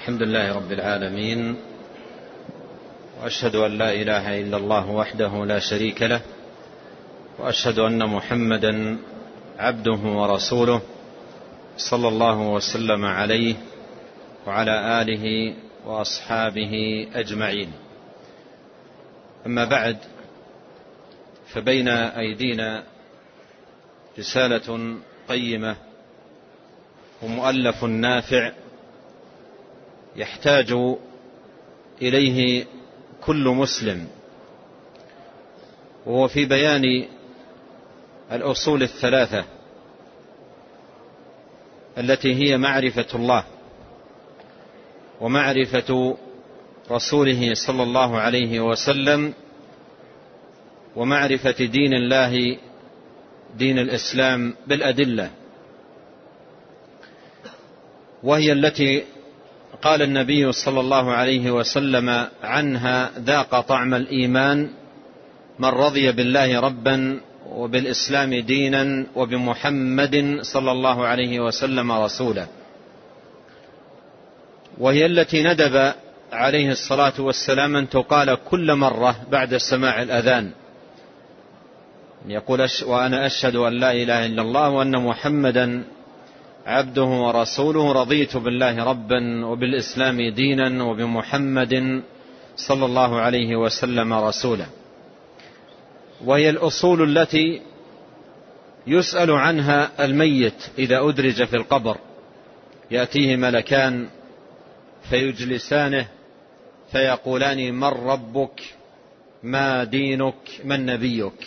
الحمد لله رب العالمين وأشهد أن لا إله إلا الله وحده لا شريك له وأشهد أن محمدا عبده ورسوله صلى الله وسلم عليه وعلى آله وأصحابه أجمعين. أما بعد فبين أيدينا رسالة قيمة ومؤلف نافع يحتاج إليه كل مسلم. وهو في بيان الأصول الثلاثة التي هي معرفة الله ومعرفة رسوله صلى الله عليه وسلم ومعرفة دين الله دين الإسلام بالأدلة. وهي التي قال النبي صلى الله عليه وسلم عنها ذاق طعم الإيمان من رضي بالله ربا وبالإسلام دينا وبمحمد صلى الله عليه وسلم رسولا وهي التي ندب عليه الصلاة والسلام أن تقال كل مرة بعد سماع الأذان. يقول وأنا أشهد أن لا إله إلا الله وأن محمدا عبده ورسوله رضيت بالله ربا وبالإسلام دينا وبمحمد صلى الله عليه وسلم رسولا. وهي الأصول التي يسأل عنها الميت إذا أدرج في القبر. يأتيه ملكان فيجلسانه فيقولان من ربك؟ ما دينك؟ من نبيك؟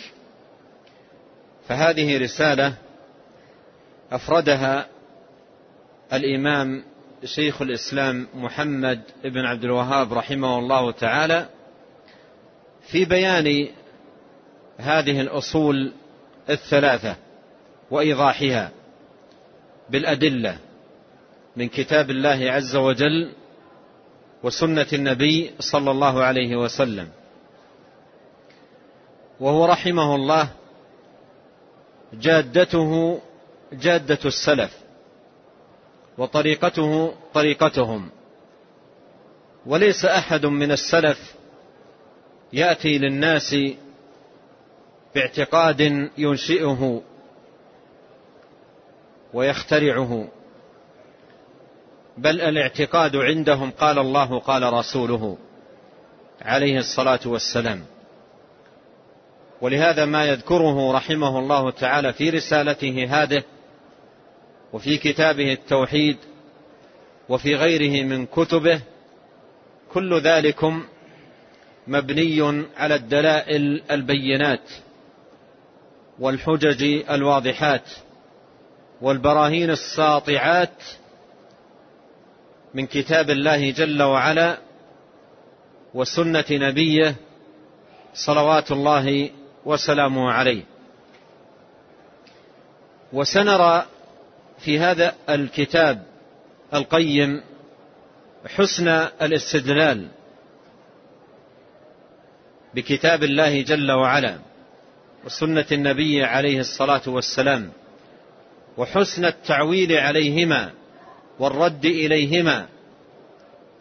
فهذه رسالة أفردها الإمام شيخ الإسلام محمد بن عبد الوهاب رحمه الله تعالى في بيان هذه الأصول الثلاثة وإيضاحها بالأدلة من كتاب الله عز وجل وسنة النبي صلى الله عليه وسلم. وهو رحمه الله جادته جادة السلف وطريقته طريقتهم. وليس أحد من السلف يأتي للناس باعتقاد ينشئه ويخترعه. بل الاعتقاد عندهم قال الله قال رسوله عليه الصلاة والسلام. ولهذا ما يذكره رحمه الله تعالى في رسالته هذه وفي كتابه التوحيد وفي غيره من كتبه كل ذلكم مبني على الدلائل البينات والحجج الواضحات والبراهين الساطعات من كتاب الله جل وعلا وسنة نبيه صلوات الله وسلامه عليه. وسنرى في هذا الكتاب القيم حسن الاستدلال بكتاب الله جل وعلا وسنة النبي عليه الصلاة والسلام وحسن التعويل عليهما والرد إليهما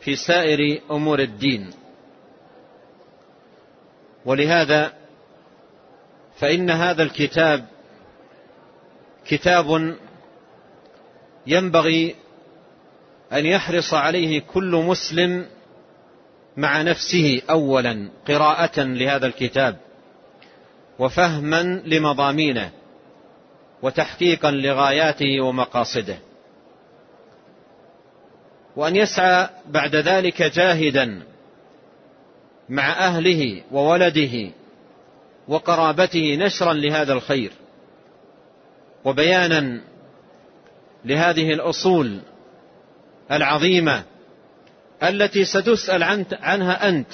في سائر أمور الدين. ولهذا فإن هذا الكتاب كتاب ينبغي أن يحرص عليه كل مسلم مع نفسه اولا قراءة لهذا الكتاب وفهما لمضامينه وتحقيقا لغاياته ومقاصده. وأن يسعى بعد ذلك جاهدا مع أهله وولده وقرابته نشرا لهذا الخير وبيانا لهذه الأصول العظيمة التي ستسأل عنها أنت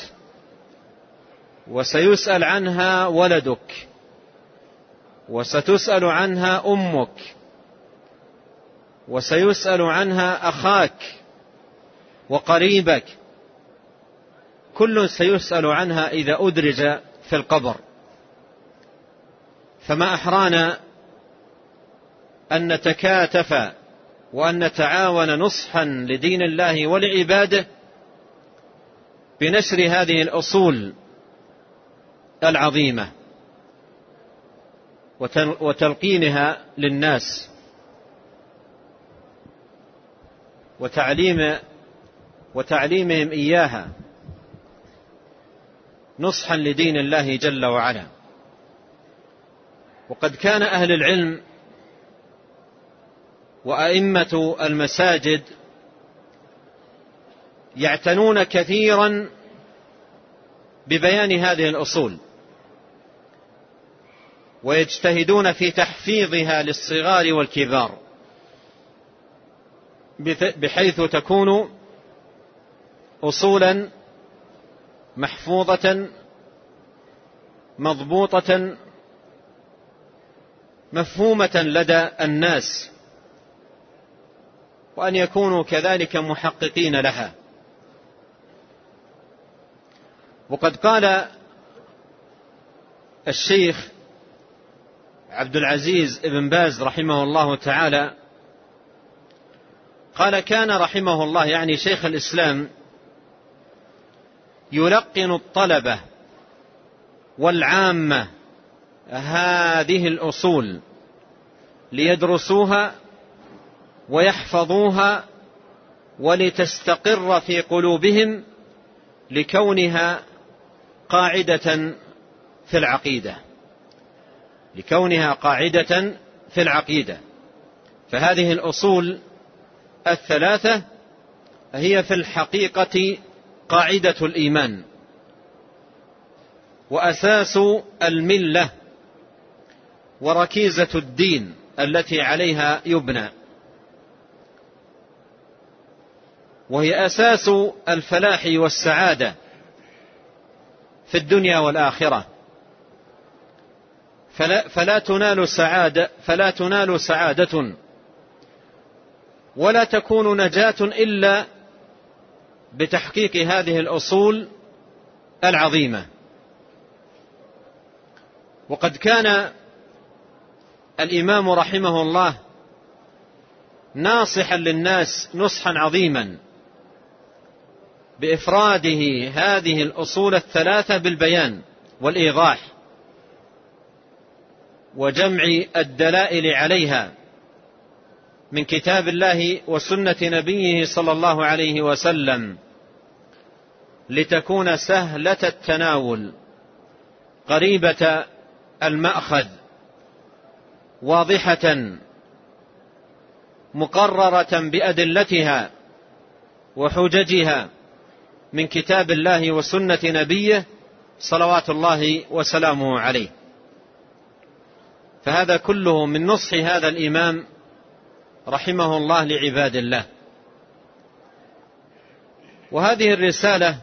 وسيسأل عنها ولدك وستسأل عنها أمك وسيسأل عنها أخاك وقريبك كل سيسأل عنها إذا أدرج في القبر. فما أحرانا أن نتكاتف وأن نتعاون نصحا لدين الله ولعباده بنشر هذه الأصول العظيمة وتلقينها للناس وتعليم وتعليمهم إياها نصحا لدين الله جل وعلا. وقد كان أهل العلم وأئمة المساجد يعتنون كثيرا ببيان هذه الأصول ويجتهدون في تحفيظها للصغار والكبار بحيث تكون أصولا محفوظة مضبوطة مفهومة لدى الناس. وأن يكونوا كذلك محققين لها. وقد قال الشيخ عبد العزيز بن باز رحمه الله تعالى قال كان رحمه الله يعني شيخ الإسلام يلقن الطلبة والعامة هذه الأصول ليدرسوها ويحفظوها ولتستقر في قلوبهم لكونها قاعدة في العقيدة. لكونها قاعدة في العقيدة. فهذه الأصول الثلاثة هي في الحقيقة قاعدة الإيمان. وأساس الملة وركيزة الدين التي عليها يبنى. وهي أساس الفلاح والسعادة في الدنيا والآخرة. فلا, فلا تنال سعادة فلا تنال سعادة ولا تكون نجاة إلا بتحقيق هذه الأصول العظيمة. وقد كان الإمام رحمه الله ناصحا للناس نصحا عظيما. بإفراده هذه الأصول الثلاثة بالبيان والإيضاح وجمع الدلائل عليها من كتاب الله وسنة نبيه صلى الله عليه وسلم لتكون سهلة التناول قريبة المأخذ واضحة مقررة بأدلتها وحججها من كتاب الله وسنة نبيه صلوات الله وسلامه عليه. فهذا كله من نصح هذا الإمام رحمه الله لعباد الله. وهذه الرسالة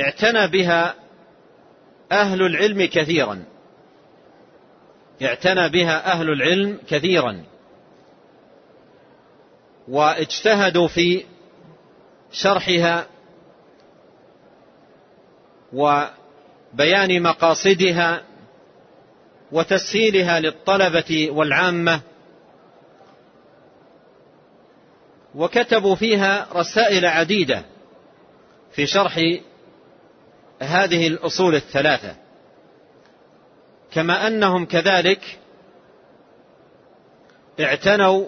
اعتنى بها أهل العلم كثيرا. اعتنى بها أهل العلم كثيرا. واجتهدوا في شرحها وبيان مقاصدها وتسهيلها للطلبة والعامة. وكتبوا فيها رسائل عديدة في شرح هذه الأصول الثلاثة. كما أنهم كذلك اعتنوا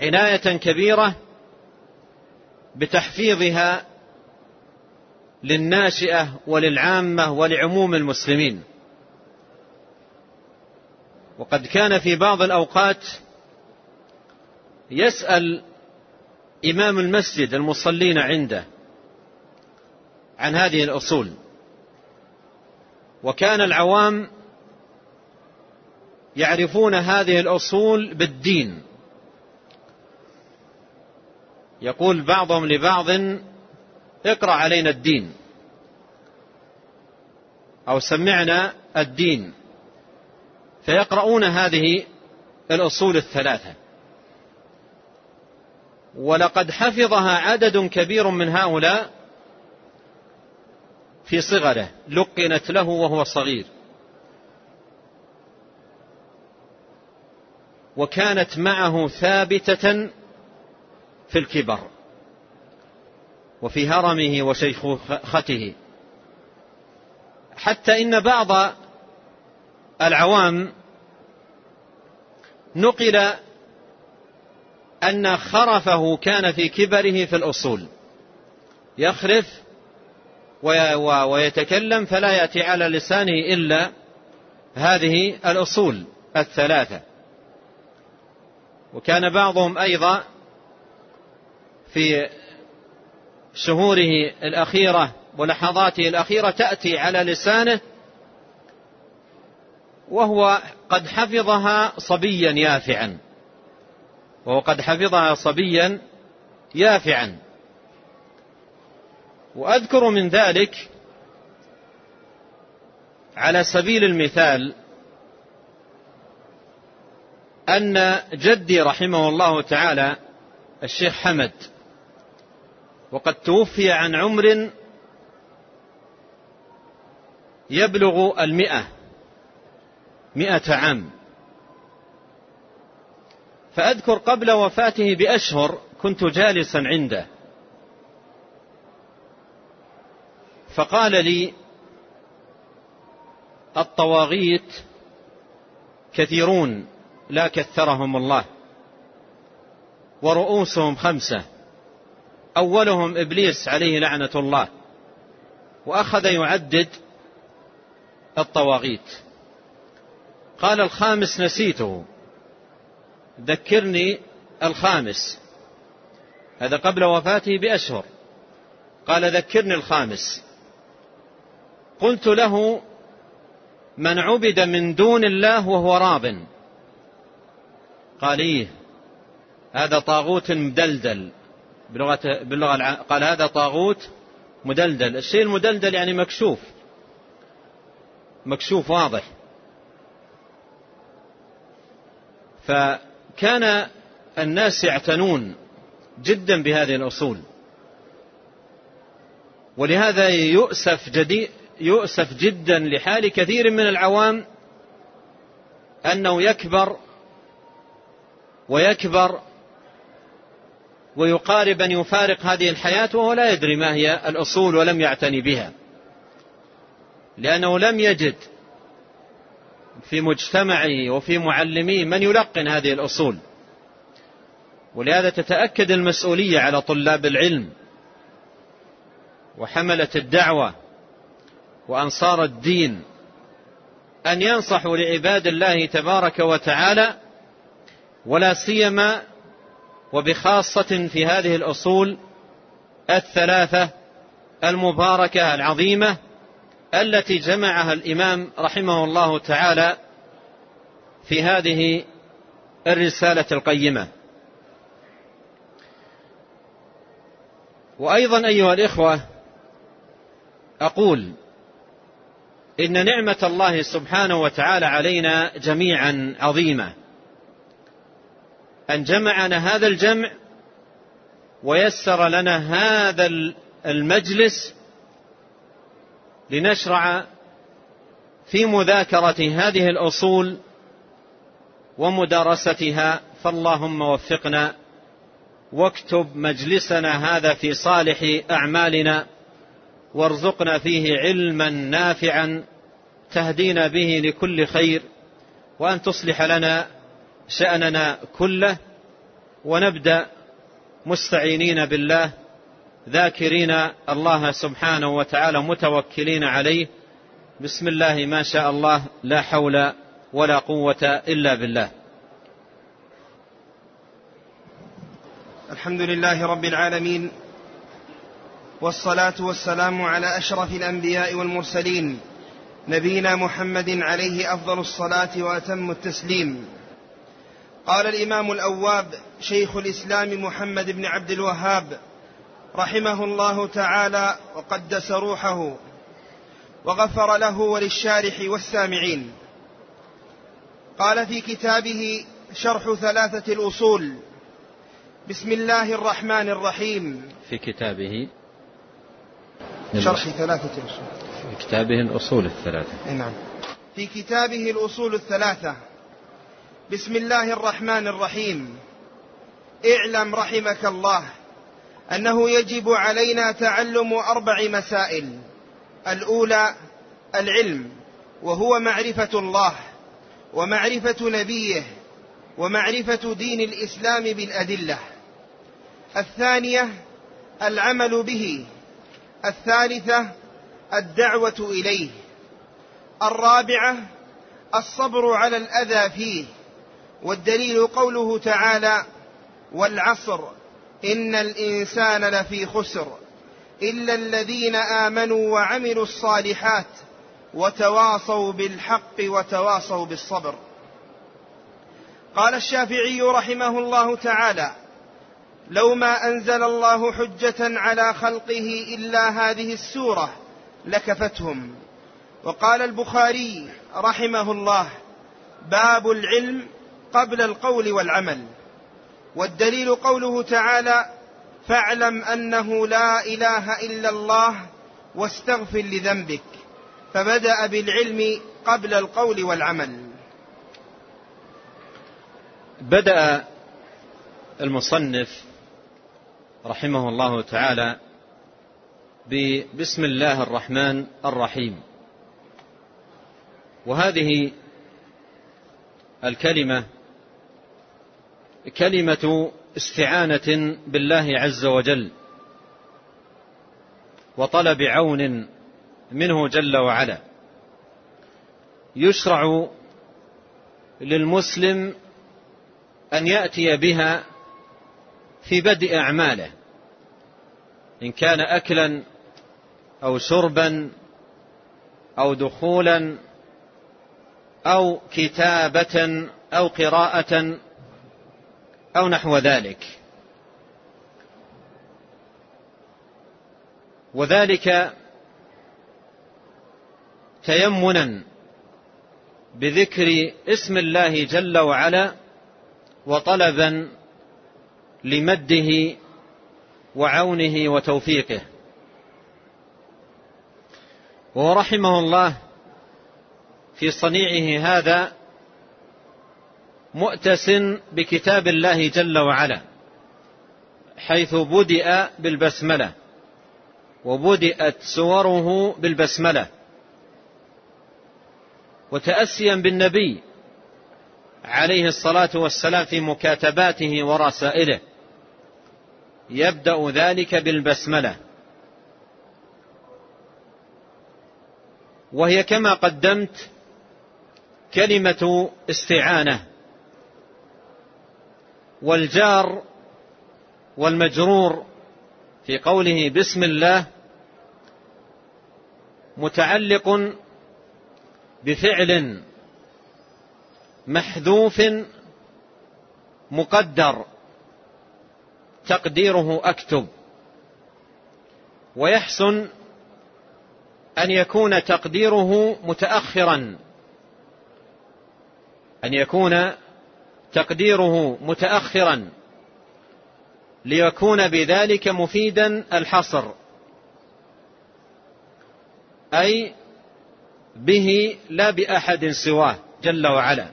عناية كبيرة بتحفيظها للناشئة وللعامة ولعموم المسلمين. وقد كان في بعض الأوقات يسأل إمام المسجد المصلين عنده عن هذه الأصول. وكان العوام يعرفون هذه الأصول بالدين. يقول بعضهم لبعض اقرأ علينا الدين. أو سمعنا الدين. فيقرؤون هذه الأصول الثلاثة. ولقد حفظها عدد كبير من هؤلاء في صغره لقنت له وهو صغير. وكانت معه ثابتة في الكبر وفي هرمه وشيخوخته. حتى إن بعض العوام نقل أن خرفه كان في كبره في الأصول. يخرف ويتكلم فلا يأتي على لسانه إلا هذه الأصول الثلاثة. وكان بعضهم أيضا في شهوره الأخيرة ولحظاته الأخيرة تأتي على لسانه وهو قد حفظها صبيا يافعا. وهو قد حفظها صبيا يافعا. وأذكر من ذلك على سبيل المثال أن جدي رحمه الله تعالى الشيخ حمد وقد توفي عن عمر يبلغ المئة مئة عام. فأذكر قبل وفاته بأشهر كنت جالسا عنده. فقال لي الطواغيت كثيرون لا كثرهم الله ورؤوسهم خمسة. أولهم إبليس عليه لعنة الله وأخذ يعدد الطواغيت. قال الخامس نسيته. ذكرني الخامس. هذا قبل وفاته بأشهر. قال ذكرني الخامس. قلت له من عبد من دون الله وهو راض. قال إيه هذا طاغوت مدلدل. بلغة, باللغة قال هذا طاغوت مدلدل. الشيء المدلدل يعني مكشوف. مكشوف واضح. فكان الناس يعتنون جدا بهذه الأصول. ولهذا يؤسف جديد يؤسف جدا لحال كثير من العوام أنه يكبر ويكبر ويقارب أن يفارق هذه الحياة وهو لا يدري ما هي الأصول ولم يعتني بها. لأنه لم يجد في مجتمعه وفي معلميه من يلقن هذه الأصول. ولهذا تتأكد المسؤولية على طلاب العلم وحملة الدعوة وأنصار الدين أن ينصحوا لعباد الله تبارك وتعالى ولا سيما وبخاصة في هذه الأصول الثلاثة المباركة العظيمة التي جمعها الإمام رحمه الله تعالى في هذه الرسالة القيمة. وأيضا أيها الإخوة أقول إن نعمة الله سبحانه وتعالى علينا جميعا عظيمة. أن جمعنا هذا الجمع ويسر لنا هذا المجلس لنشرع في مذاكرة هذه الأصول ومدارستها. فاللهم وفقنا واكتب مجلسنا هذا في صالح أعمالنا وارزقنا فيه علما نافعا تهدينا به لكل خير وأن تصلح لنا شأننا كله ونبدأ مستعينين بالله ذاكرين الله سبحانه وتعالى متوكلين عليه. بسم الله ما شاء الله لا حول ولا قوة إلا بالله. الحمد لله رب العالمين والصلاة والسلام على أشرف الأنبياء والمرسلين نبينا محمد عليه أفضل الصلاة وأتم التسليم. قال الإمام الأواب شيخ الإسلام محمد بن عبد الوهاب رحمه الله تعالى وقدس روحه وغفر له وللشارح والسامعين. قال في كتابه شرح ثلاثة الأصول. بسم الله الرحمن الرحيم. في كتابه شرح ثلاثة الأصول. في كتابه الأصول الثلاثة. نعم. في كتابه الأصول الثلاثة بسم الله الرحمن الرحيم. اعلم رحمك الله أنه يجب علينا تعلم أربع مسائل. الأولى العلم وهو معرفة الله ومعرفة نبيه ومعرفة دين الإسلام بالأدلة. الثانية العمل به الثالثة الدعوة إليه. الرابعة الصبر على الأذى فيه. والدليل قوله تعالى والعصر إن الإنسان لفي خسر إلا الذين آمنوا وعملوا الصالحات وتواصوا بالحق وتواصوا بالصبر. قال الشافعي رحمه الله تعالى لو ما أنزل الله حجة على خلقه إلا هذه السورة لكفتهم. وقال البخاري رحمه الله باب العلم قبل القول والعمل. والدليل قوله تعالى فاعلم أنه لا إله إلا الله واستغفر لذنبك. فبدأ بالعلم قبل القول والعمل. بدأ المصنف رحمه الله تعالى بسم الله الرحمن الرحيم. وهذه الكلمة كلمة استعانة بالله عز وجل وطلب عون منه جل وعلا. يشرع للمسلم أن يأتي بها في بدء أعماله إن كان اكلا أو شربا أو دخولا أو كتابة أو قراءة أو نحو ذلك. وذلك تيمنا بذكر اسم الله جل وعلا وطلبا لمده وعونه وتوفيقه. ورحمه الله في صنيعه هذا مؤتس بكتاب الله جل وعلا حيث بدأ بالبسملة وبدأت سوره بالبسملة. وتأسيا بالنبي عليه الصلاة والسلام في مكاتباته ورسائله. يبدأ ذلك بالبسملة. وهي كما قدمت كلمة استعانة. والجار والمجرور في قوله بسم الله متعلق بفعل محذوف مقدر تقديره أكتب. ويحسن أن يكون تقديره متاخرا أن يكون تقديره متاخرا ليكون بذلك مفيدا الحصر أي به لا بأحد سواه جل وعلا.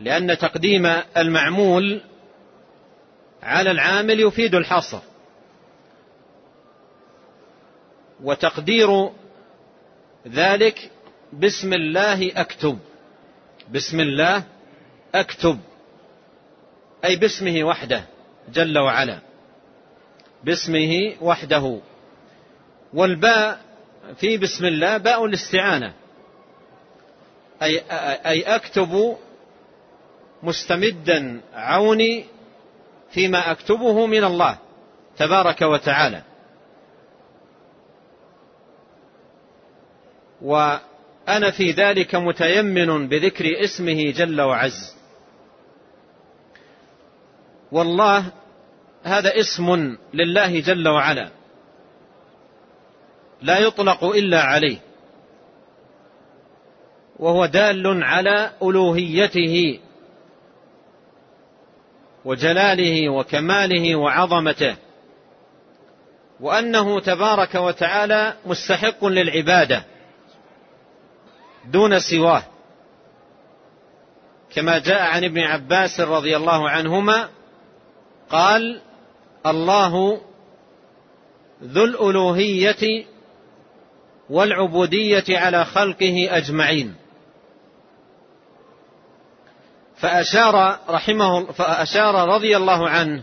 لأن تقديم المعمول على العامل يفيد الحصر. وتقدير ذلك بسم الله أكتب. بسم الله اكتب. أي باسمه وحده جل وعلا. باسمه وحده. والباء في بسم الله باء الاستعانة. أي أي أكتب مستمدا عوني فيما أكتبه من الله تبارك وتعالى. و أنا في ذلك متيمن بذكر اسمه جل وعز. والله هذا اسم لله جل وعلا. لا يطلق إلا عليه. وهو دال على ألوهيته وجلاله وكماله وعظمته. وأنه تبارك وتعالى مستحق للعبادة. دون سواه. كما جاء عن ابن عباس رضي الله عنهما قال الله ذو الألوهية والعبودية على خلقه أجمعين. فأشار رحمه فأشار رضي الله عنه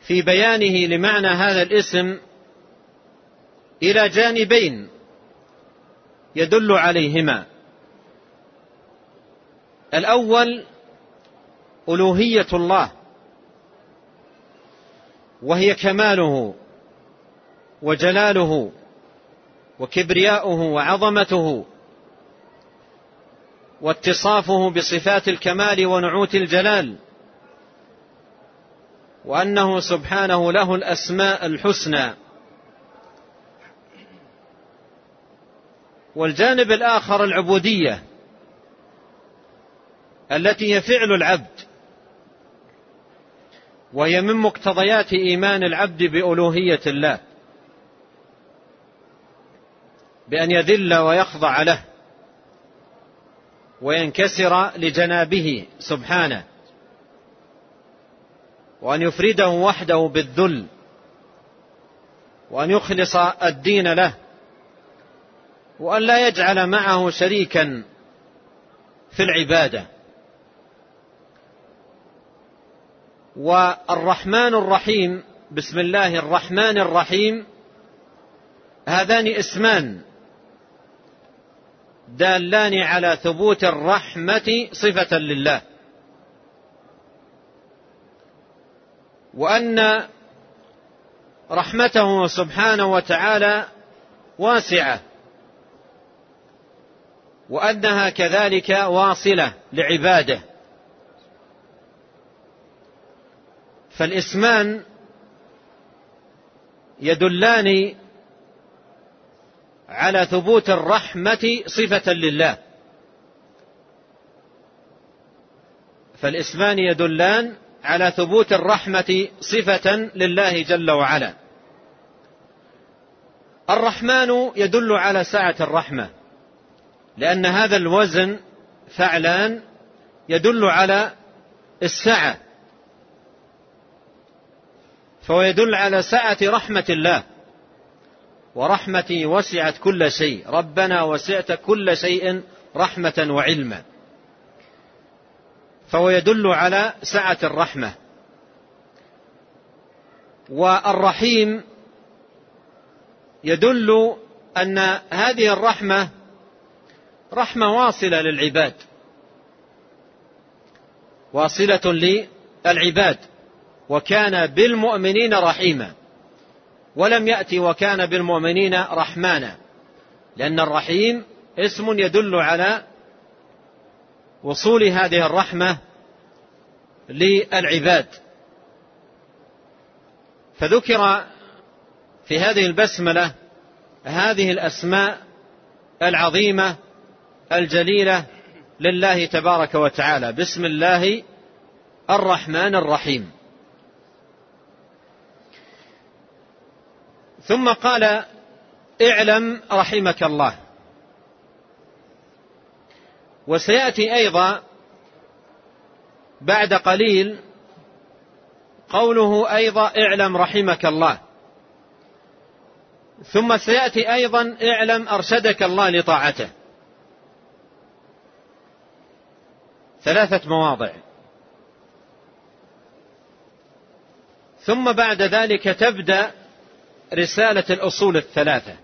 في بيانه لمعنى هذا الاسم إلى جانبين يدل عليهما. الأول ألوهية الله وهي كماله وجلاله وكبرياؤه وعظمته واتصافه بصفات الكمال ونعوت الجلال وأنه سبحانه له الأسماء الحسنى. والجانب الآخر العبودية التي هي فعل العبد. وهي من مقتضيات إيمان العبد بألوهية الله. بأن يذل ويخضع له. وينكسر لجنابه سبحانه. وأن يفرده وحده بالذل. وأن يخلص الدين له. وأن لا يجعل معه شريكا في العبادة. والرحمن الرحيم بسم الله الرحمن الرحيم هذان اسمان دالان على ثبوت الرحمة صفة لله. وأن رحمته سبحانه وتعالى واسعة. وأنها كذلك واصلة لعباده. فالإسمان يدلان على ثبوت الرحمة صفة لله. فالإسمان يدلان على ثبوت الرحمة صفة لله جل وعلا. الرحمن يدل على سعة الرحمة. لأن هذا الوزن فعلان يدل على السعة. فهو يدل على سعة رحمة الله. ورحمتي وسعت كل شيء. ربنا وسعت كل شيء رحمة وعلما. فهو يدل على سعة الرحمة. والرحيم يدل أن هذه الرحمة رحمة واصلة للعباد. واصلة للعباد. وكان بالمؤمنين رحيما. ولم يأتي وكان بالمؤمنين رحمانا. لأن الرحيم اسم يدل على وصول هذه الرحمة للعباد. فذكر في هذه البسملة هذه الأسماء العظيمة الجليلة لله تبارك وتعالى. بسم الله الرحمن الرحيم. ثم قال اعلم رحمك الله. وسيأتي أيضا بعد قليل قوله أيضا اعلم رحمك الله. ثم سيأتي أيضا اعلم أرشدك الله لطاعته. ثلاثة مواضع. ثم بعد ذلك تبدأ رسالة الأصول الثلاثة.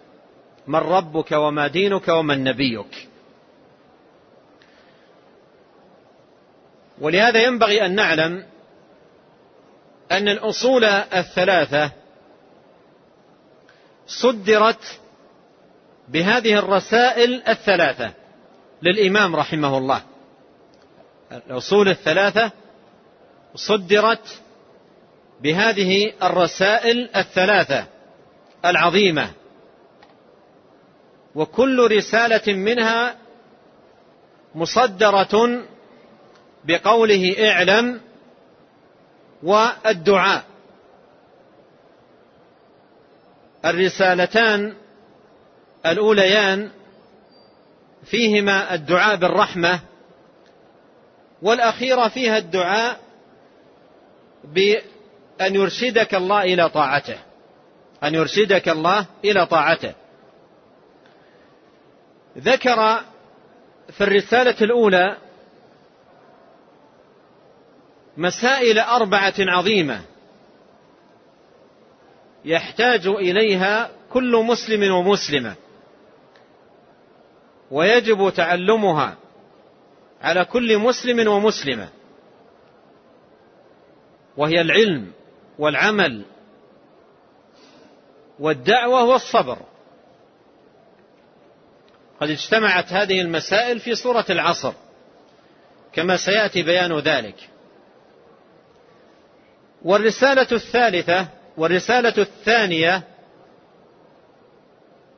من ربك وما دينك ومن نبيك. ولهذا ينبغي أن نعلم أن الأصول الثلاثة صدرت بهذه الرسائل الثلاثة للإمام رحمه الله. الأصول الثلاثة صدرت بهذه الرسائل الثلاثة العظيمة. وكل رسالة منها مصدرة بقوله اعلم والدعاء. الرسالتان الأوليان فيهما الدعاء بالرحمة والأخيرة فيها الدعاء بأن يرشدك الله إلى طاعته. أن يرشدك الله إلى طاعته. ذكر في الرسالة الأولى مسائل أربعة عظيمة يحتاج إليها كل مسلم ومسلمة ويجب تعلمها. على كل مسلم ومسلمة. وهي العلم والعمل والدعوة والصبر. قد اجتمعت هذه المسائل في سورة العصر كما سيأتي بيان ذلك. والرسالة الثالثة والرسالة الثانية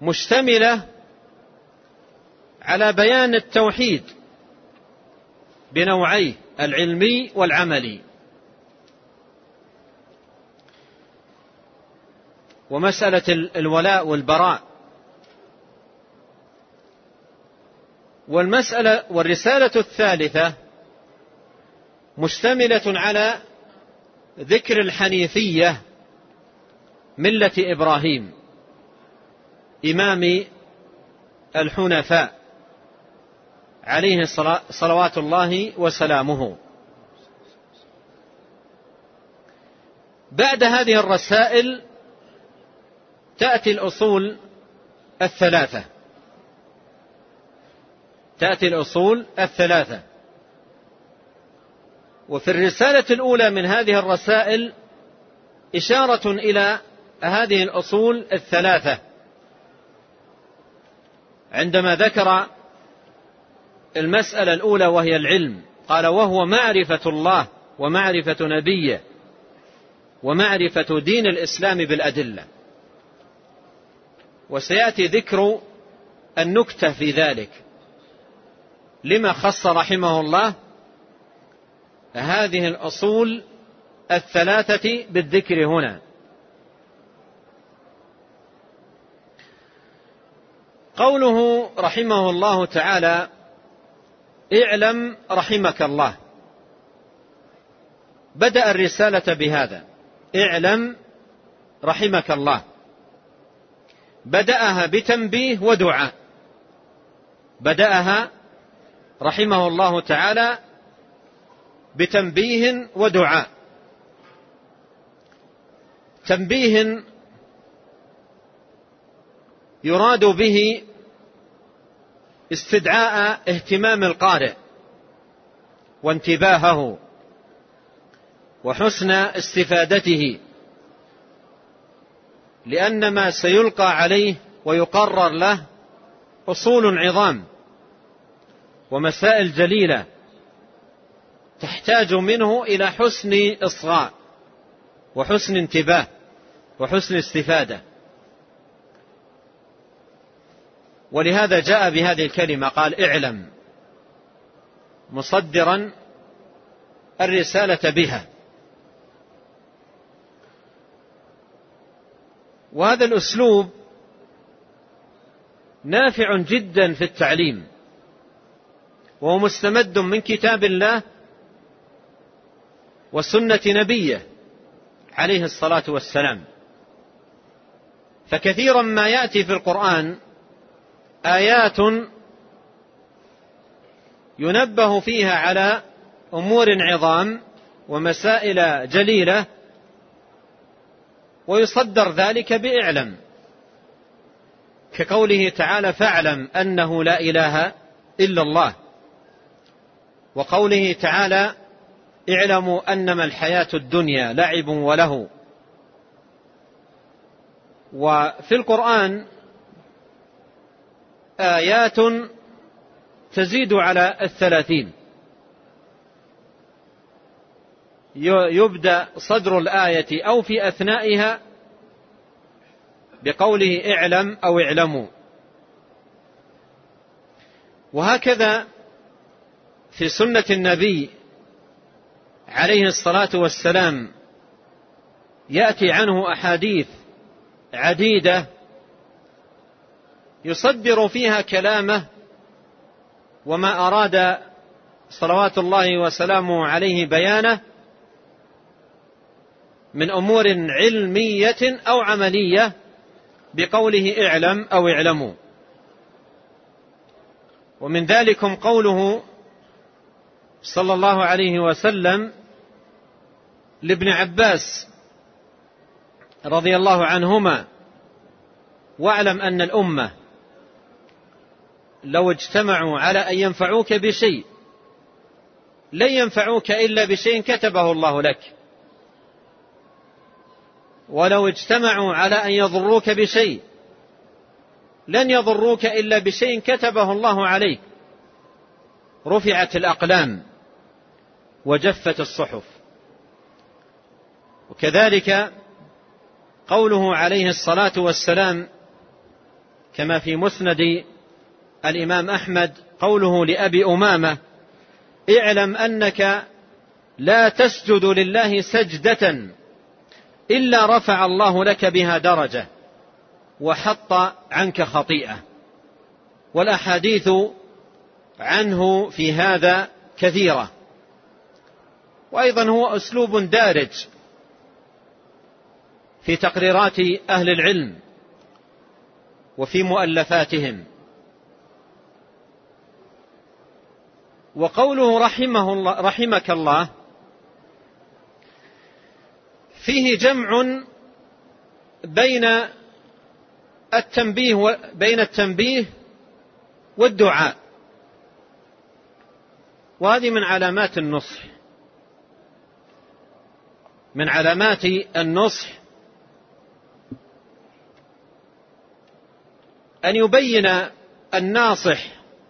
مشتملة على بيان التوحيد. بنوعيه العلمي والعملي. ومسألة الولاء والبراء. والمسألة والرسالة الثالثة مشتملة على ذكر الحنيفية ملة إبراهيم إمام الحنفاء. عليه صلوات الله وسلامه. بعد هذه الرسائل تأتي الأصول الثلاثة. تأتي الأصول الثلاثة. وفي الرسالة الأولى من هذه الرسائل إشارة إلى هذه الأصول الثلاثة. عندما ذكر المسألة الأولى وهي العلم. قال وهو معرفة الله ومعرفة نبيه ومعرفة دين الإسلام بالأدلة. وسيأتي ذكر النكتة في ذلك. لما خص رحمه الله هذه الأصول الثلاثة بالذكر هنا. قوله رحمه الله تعالى اعلم رحمك الله. بدأ الرسالة بهذا. اعلم رحمك الله. بدأها بتنبيه ودعاء. بدأها رحمه الله تعالى بتنبيه ودعاء. تنبيه يراد به استدعاء اهتمام القارئ وانتباهه وحسن استفادته لأن ما سيلقى عليه ويقرر له أصول عظام ومسائل جليلة تحتاج منه إلى حسن إصغاء وحسن انتباه وحسن استفادة. ولهذا جاء بهذه الكلمة قال اعلم مصدرا الرسالة بها. وهذا الأسلوب نافع جدا في التعليم وهو مستمد من كتاب الله وسنة نبيه عليه الصلاة والسلام. فكثيرا ما يأتي في القرآن آيات ينبه فيها على أمور عظام ومسائل جليلة ويصدر ذلك بإعلم كقوله تعالى فاعلم أنه لا إله إلا الله وقوله تعالى اعلموا أنما الحياة الدنيا لعب وله وفي القرآن آيات تزيد على الثلاثين. يبدأ صدر الآية أو في أثنائها بقوله اعلم أو اعلموا. وهكذا في سنة النبي عليه الصلاة والسلام يأتي عنه أحاديث عديدة يصدر فيها كلامه وما أراد صلوات الله وسلامه عليه بيانه من أمور علمية أو عملية بقوله اعلم أو اعلموا. ومن ذلكم قوله صلى الله عليه وسلم لابن عباس رضي الله عنهما واعلم أن الأمة لو اجتمعوا على أن ينفعوك بشيء لن ينفعوك إلا بشيء كتبه الله لك. ولو اجتمعوا على أن يضروك بشيء لن يضروك إلا بشيء كتبه الله عليك. رفعت الأقلام وجفت الصحف. وكذلك قوله عليه الصلاة والسلام كما في مسند الإمام أحمد قوله لأبي أمامة اعلم أنك لا تسجد لله سجدة إلا رفع الله لك بها درجة وحط عنك خطيئة. والأحاديث عنه في هذا كثيرة. وأيضا هو أسلوب دارج في تقريرات أهل العلم وفي مؤلفاتهم. وقوله رحمه الله رحمك الله فيه جمع بين التنبيه بين التنبيه والدعاء. وهذه من علامات النصح. من علامات النصح أن يبين الناصح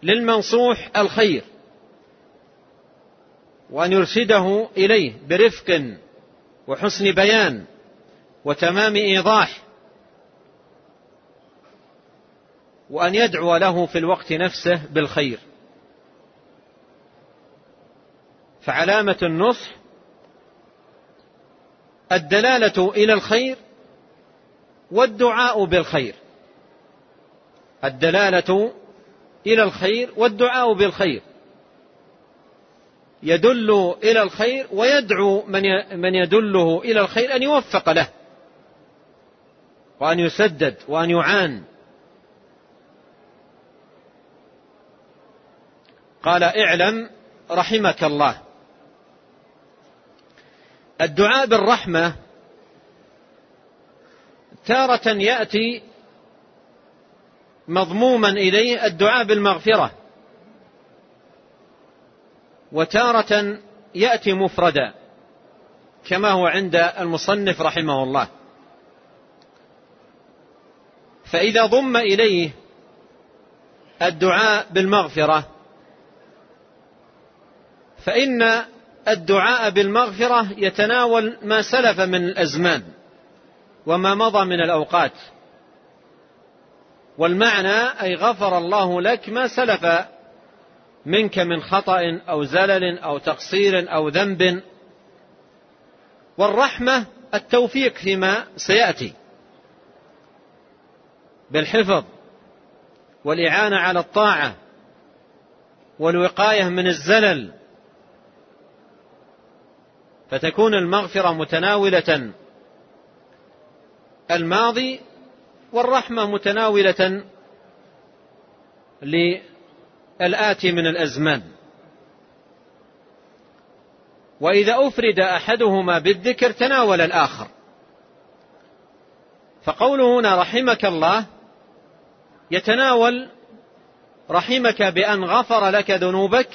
للمنصوح الخير. وأن يرشده إليه برفق وحسن بيان وتمام إيضاح وأن يدعو له في الوقت نفسه بالخير. فعلامة النصح الدلالة إلى الخير والدعاء بالخير. الدلالة إلى الخير والدعاء بالخير. يدل إلى الخير ويدعو من يدله إلى الخير أن يوفق له وأن يسدد وأن يعان. قال اعلم رحمك الله. الدعاء بالرحمة تارة يأتي مضموما إليه الدعاء بالمغفرة. وتارة يأتي مفردا كما هو عند المصنف رحمه الله. فإذا ضم إليه الدعاء بالمغفرة فإن الدعاء بالمغفرة يتناول ما سلف من الأزمان وما مضى من الأوقات. والمعنى أي غفر الله لك ما سلف منك من خطأ أو زلل أو تقصير أو ذنب. والرحمة التوفيق فيما سيأتي. بالحفظ والإعانة على الطاعة والوقاية من الزلل. فتكون المغفرة متناولة الماضي والرحمة متناولة للآتي من الأزمان. وإذا أفرد أحدهما بالذكر تناول الآخر. فقوله هنا رحمك الله يتناول رحمك بأن غفر لك ذنوبك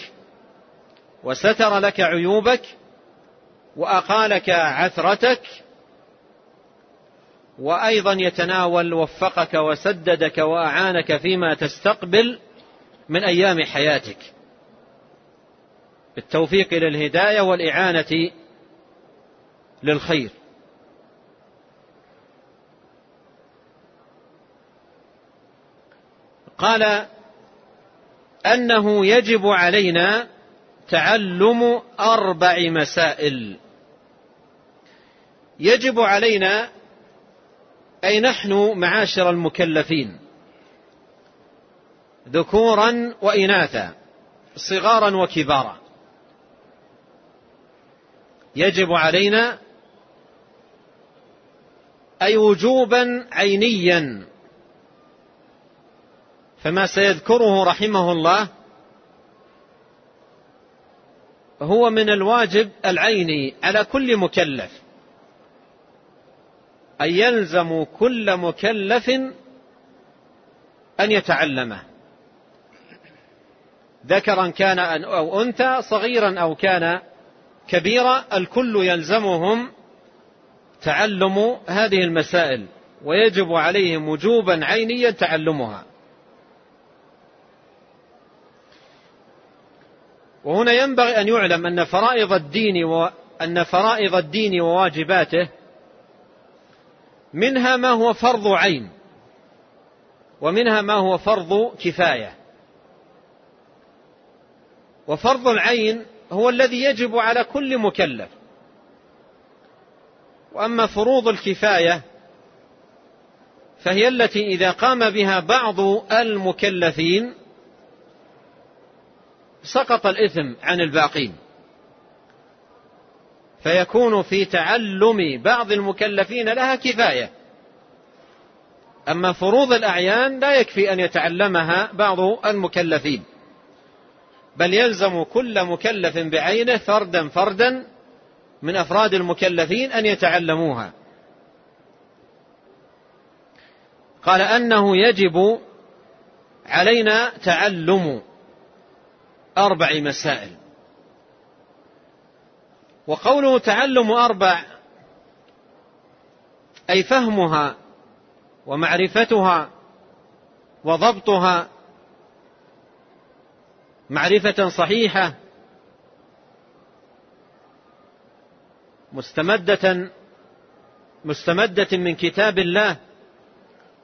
وستر لك عيوبك وأقالك عثرتك وأيضا يتناول وفقك وسددك وأعانك فيما تستقبل من أيام حياتك. بالتوفيق إلى الهداية والإعانة للخير. قال أنه يجب علينا تعلم أربع مسائل. يجب علينا أي نحن معاشر المكلفين. ذكورا وإناثا صغارا وكبارا. يجب علينا أي وجوبا عينيا. فما سيذكره رحمه الله هو من الواجب العيني على كل مكلف. أن يلزم كل مكلف أن يتعلمه. ذكرا كان أو أنثى صغيرا أو كان كبيرا الكل يلزمهم تعلم هذه المسائل ويجب عليهم وجوبا عينيا تعلمها. وهنا ينبغي أن يعلم أن فرائض الدين وأن فرائض الدين وواجباته منها ما هو فرض عين ومنها ما هو فرض كفاية. وفرض العين هو الذي يجب على كل مكلف. وأما فروض الكفاية فهي التي إذا قام بها بعض المكلفين سقط الإثم عن الباقين. فيكون في تعلم بعض المكلفين لها كفاية. أما فروض الأعيان لا يكفي أن يتعلمها بعض المكلفين. بل يلزم كل مكلف بعينه فردا فردا من أفراد المكلفين أن يتعلموها. قال أنه يجب علينا تعلم أربع مسائل. وقوله تعلم أربع أي فهمها ومعرفتها وضبطها معرفة صحيحة مستمدة مستمدة من كتاب الله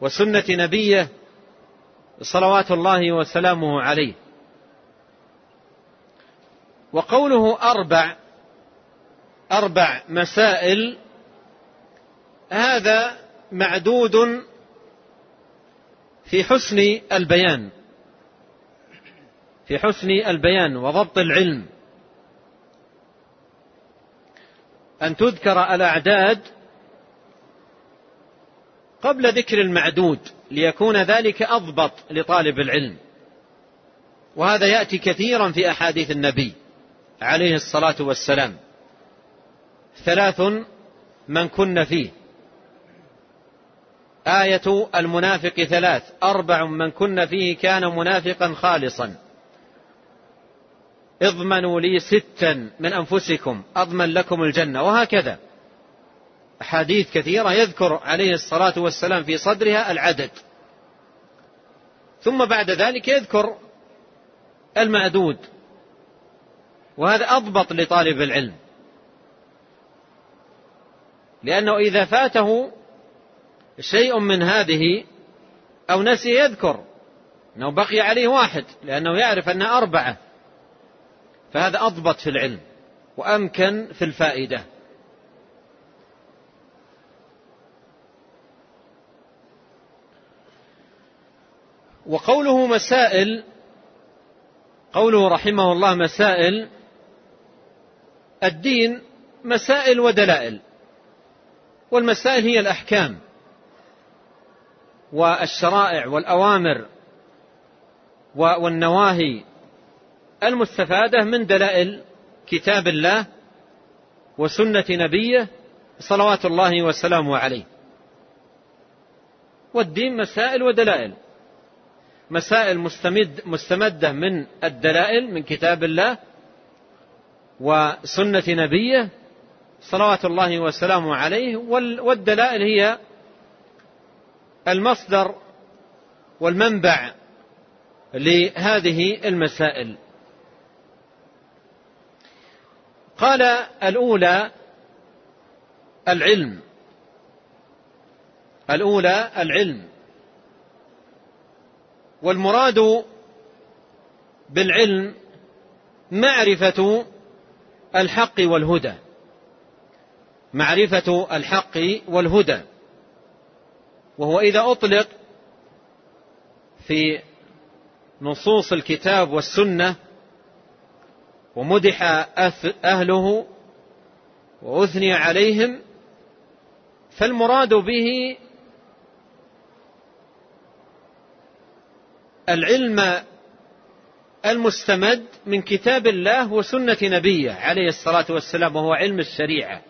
وسنة نبيه صلوات الله وسلامه عليه. وقوله أربع أربع مسائل هذا معدود في حسن البيان. في حسن البيان وضبط العلم. أن تذكر الأعداد قبل ذكر المعدود ليكون ذلك أضبط لطالب العلم. وهذا يأتي كثيرا في أحاديث النبي عليه الصلاة والسلام. ثلاث من كن فيه. آية المنافق ثلاث. أربع من كن فيه كان منافقا خالصا. اضمنوا لي ستا من أنفسكم أضمن لكم الجنة وهكذا. أحاديث كثيرة يذكر عليه الصلاة والسلام في صدرها العدد. ثم بعد ذلك يذكر المعدود وهذا أضبط لطالب العلم. لأنه إذا فاته شيء من هذه أو نسي يذكر أنه بقي عليه واحد لأنه يعرف أن أربعة. فهذا أضبط في العلم وأمكن في الفائدة. وقوله مسائل قوله رحمه الله مسائل الدين مسائل ودلائل والمسائل هي الأحكام والشرائع والأوامر والنواهي المستفادة من دلائل كتاب الله وسنة نبيه صلوات الله وسلامه عليه. والدين مسائل ودلائل. مسائل مستمد مستمدة من الدلائل من كتاب الله وسنة نبيه صلوات الله وسلامه عليه والدلائل هي المصدر والمنبع لهذه المسائل. قال الأولى العلم. الأولى العلم. والمراد بالعلم معرفة الحق والهدى. معرفة الحق والهدى. وهو إذا أطلق في نصوص الكتاب والسنة ومدح أهله وأثني عليهم فالمراد به العلم المستمد من كتاب الله وسنة نبيه عليه الصلاة والسلام وهو علم الشريعة.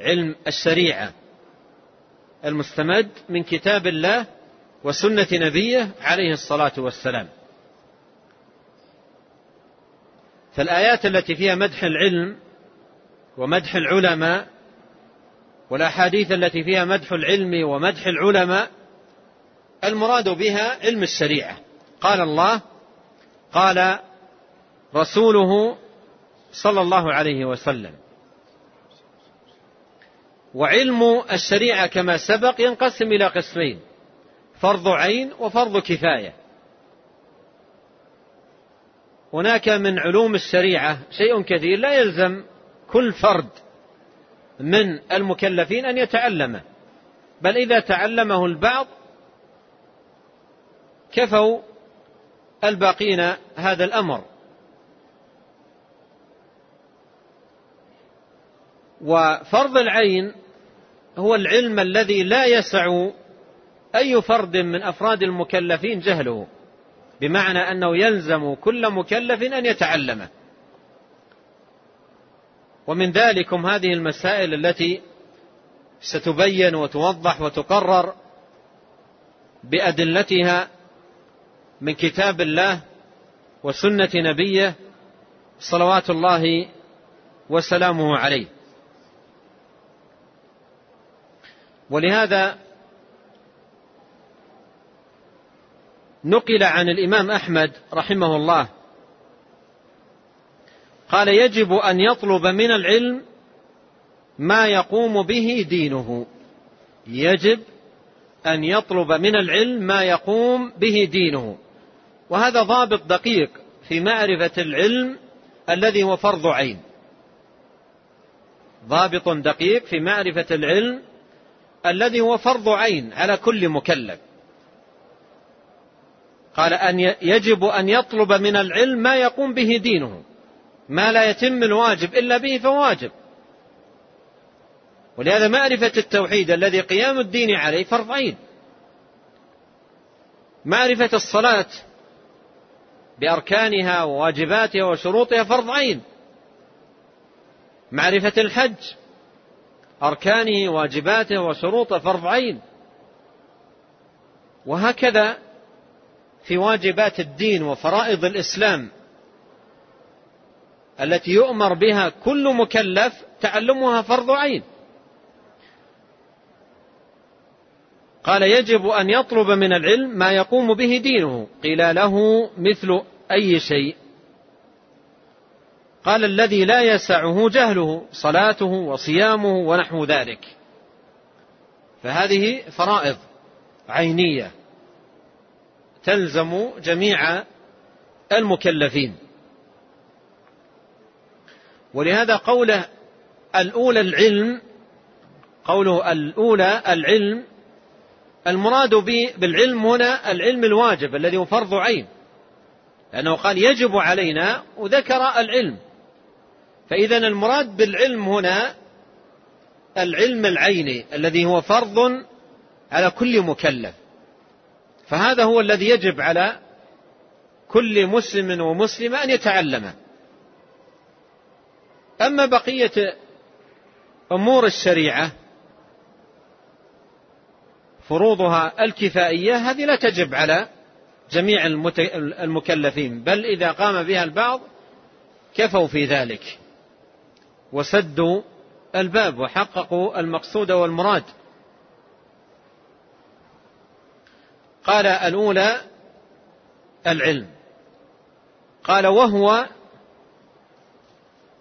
علم الشريعة المستمد من كتاب الله وسنة نبيه عليه الصلاة والسلام. فالآيات التي فيها مدح العلم ومدح العلماء والأحاديث التي فيها مدح العلم ومدح العلماء المراد بها علم الشريعة. قال الله قال رسوله صلى الله عليه وسلم وعلم الشريعة كما سبق ينقسم إلى قسمين فرض عين وفرض كفاية. هناك من علوم الشريعة شيء كثير لا يلزم كل فرد من المكلفين أن يتعلمه. بل إذا تعلمه البعض كفوا الباقين هذا الأمر. وفرض العين هو العلم الذي لا يسع أي فرد من أفراد المكلفين جهله. بمعنى أنه يلزم كل مكلف أن يتعلمه ومن ذلكم هذه المسائل التي ستبين وتوضح وتقرر بأدلتها من كتاب الله وسنة نبيه صلوات الله وسلامه عليه. ولهذا نقل عن الإمام أحمد رحمه الله. قال يجب أن يطلب من العلم ما يقوم به دينه. يجب أن يطلب من العلم ما يقوم به دينه. وهذا ضابط دقيق في معرفة العلم الذي هو فرض عين. ضابط دقيق في معرفة العلم الذي هو فرض عين على كل مكلف. قال أن يجب أن يطلب من العلم ما يقوم به دينه. ما لا يتم الواجب إلا به فواجب. ولهذا معرفة التوحيد الذي قيام الدين عليه فرض عين. معرفة الصلاة بأركانها وواجباتها وشروطها فرض عين. معرفة الحج أركانه واجباته وشروطه فرض عين. وهكذا في واجبات الدين وفرائض الإسلام التي يؤمر بها كل مكلف تعلمها فرض عين. قال يجب أن يطلب من العلم ما يقوم به دينه. قيل له مثل أي شيء. قال الذي لا يسعه جهله صلاته وصيامه ونحو ذلك. فهذه فرائض عينية. تلزم جميع المكلفين. ولهذا قوله الأولى العلم قوله الأولى العلم المراد بالعلم هنا العلم الواجب الذي هو فرض عين. لأنه قال يجب علينا وذكر العلم. فإذا المراد بالعلم هنا العلم العيني الذي هو فرض على كل مكلف. فهذا هو الذي يجب على كل مسلم ومسلمة أن يتعلمه أما بقية أمور الشريعة فروضها الكفائية هذه لا تجب على جميع المكلفين بل إذا قام بها البعض كفوا في ذلك وسدوا الباب وحققوا المقصود والمراد. قال الأولى العلم. قال وهو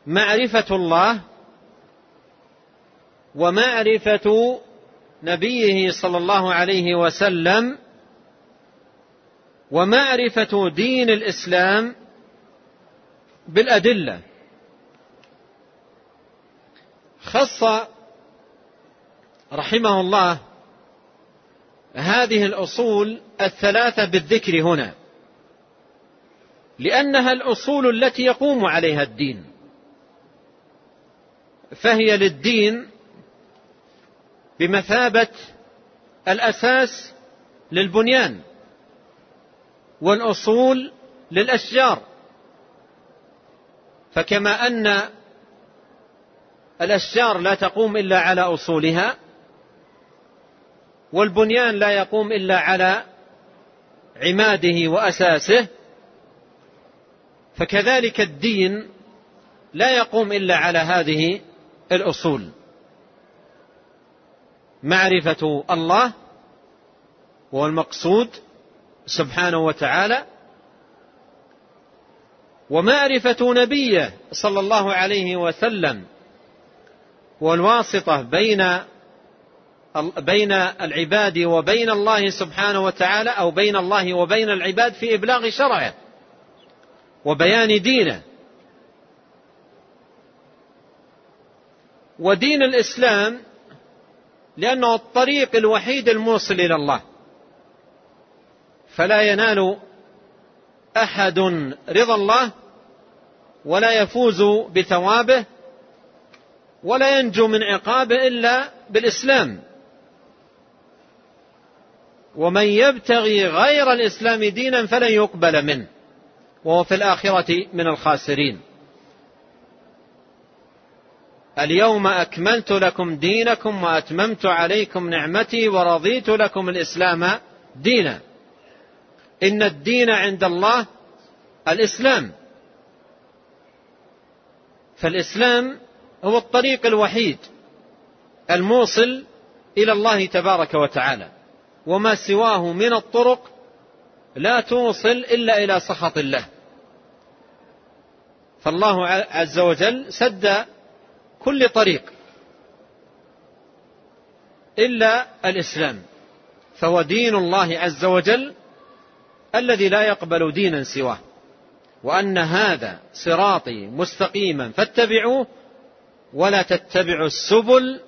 معرفة الله ومعرفة نبيه صلى الله عليه وسلم ومعرفة دين الإسلام بالأدلة. خص رحمه الله هذه الأصول الثلاثة بالذكر هنا. لأنها الأصول التي يقوم عليها الدين. فهي للدين بمثابة الأساس للبنيان والأصول للأشجار. فكما أن الأشجار لا تقوم إلا على أصولها والبنيان لا يقوم إلا على عماده وأساسه فكذلك الدين لا يقوم إلا على هذه الأصول. معرفة الله هو المقصود سبحانه وتعالى ومعرفة نبيه صلى الله عليه وسلم والواسطة بين بين العباد وبين الله سبحانه وتعالى أو بين الله وبين العباد في إبلاغ شرعه وبيان دينه. ودين الإسلام لأنه الطريق الوحيد الموصل إلى الله. فلا ينال أحد رضا الله ولا يفوز بثوابه ولا ينجو من عقابه إلا بالإسلام. ومن يبتغي غير الإسلام دينا فلن يقبل منه. وهو في الآخرة من الخاسرين. اليوم أكملت لكم دينكم وأتممت عليكم نعمتي ورضيت لكم الإسلام دينا. إن الدين عند الله الإسلام. فالإسلام هو الطريق الوحيد الموصل إلى الله تبارك وتعالى. وما سواه من الطرق لا توصل إلا إلى سخط الله. فالله عز وجل سد كل طريق إلا الإسلام فهو دين الله عز وجل الذي لا يقبل دينا سواه. وأن هذا صراطي مستقيما فاتبعوه ولا تتبعوا السبل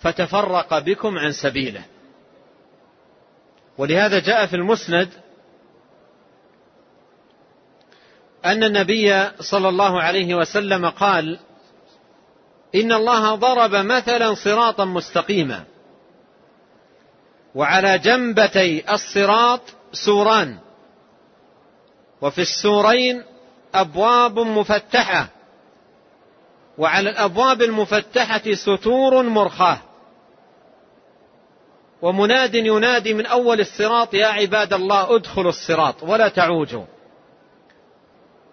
فتفرق بكم عن سبيله. ولهذا جاء في المسند أن النبي صلى الله عليه وسلم قال إن الله ضرب مثلا صراطا مستقيما وعلى جنبتي الصراط سوران وفي السورين أبواب مفتحة وعلى الأبواب المفتحة ستور مرخاة ومناد ينادي من أول الصراط يا عباد الله ادخلوا الصراط ولا تعوجوا.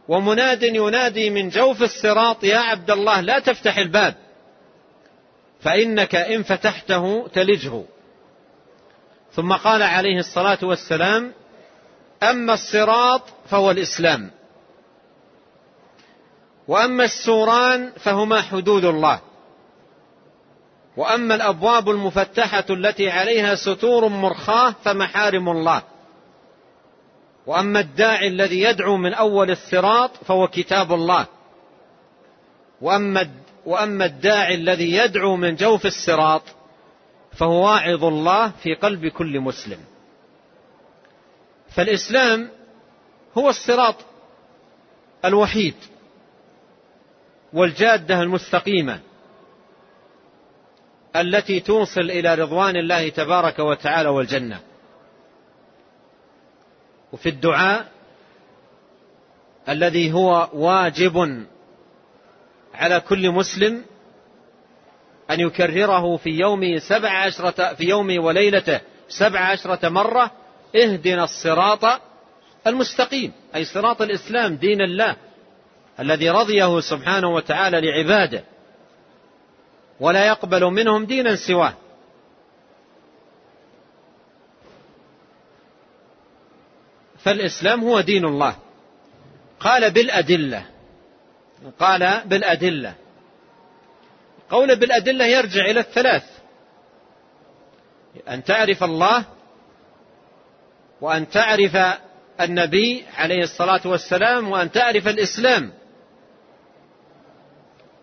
ومناد ينادي من جوف الصراط يا عبد الله لا تفتح الباب. فإنك إن فتحته تلجه. ثم قال عليه الصلاة والسلام أما الصراط فهو الإسلام. وأما السوران فهما حدود الله. وأما الأبواب المفتحة التي عليها ستور مرخاة فمحارم الله. وأما الداعي الذي يدعو من أول الصراط فهو كتاب الله. وأما وأما الداعي الذي يدعو من جوف الصراط فهو واعظ الله في قلب كل مسلم. فالإسلام هو الصراط الوحيد والجادة المستقيمة. التي توصل إلى رضوان الله تبارك وتعالى والجنة. وفي الدعاء الذي هو واجب على كل مسلم أن يكرره في يوم سبع عشرة في يوم وليلته سبع عشرة مرة اهدنا الصراط المستقيم أي صراط الإسلام دين الله الذي رضيه سبحانه وتعالى لعباده. ولا يقبل منهم دينا سواه. فالإسلام هو دين الله. قال بالأدلة. قال بالأدلة. قول بالأدلة يرجع إلى الثلاث. أن تعرف الله وأن تعرف النبي عليه الصلاة والسلام وأن تعرف الإسلام.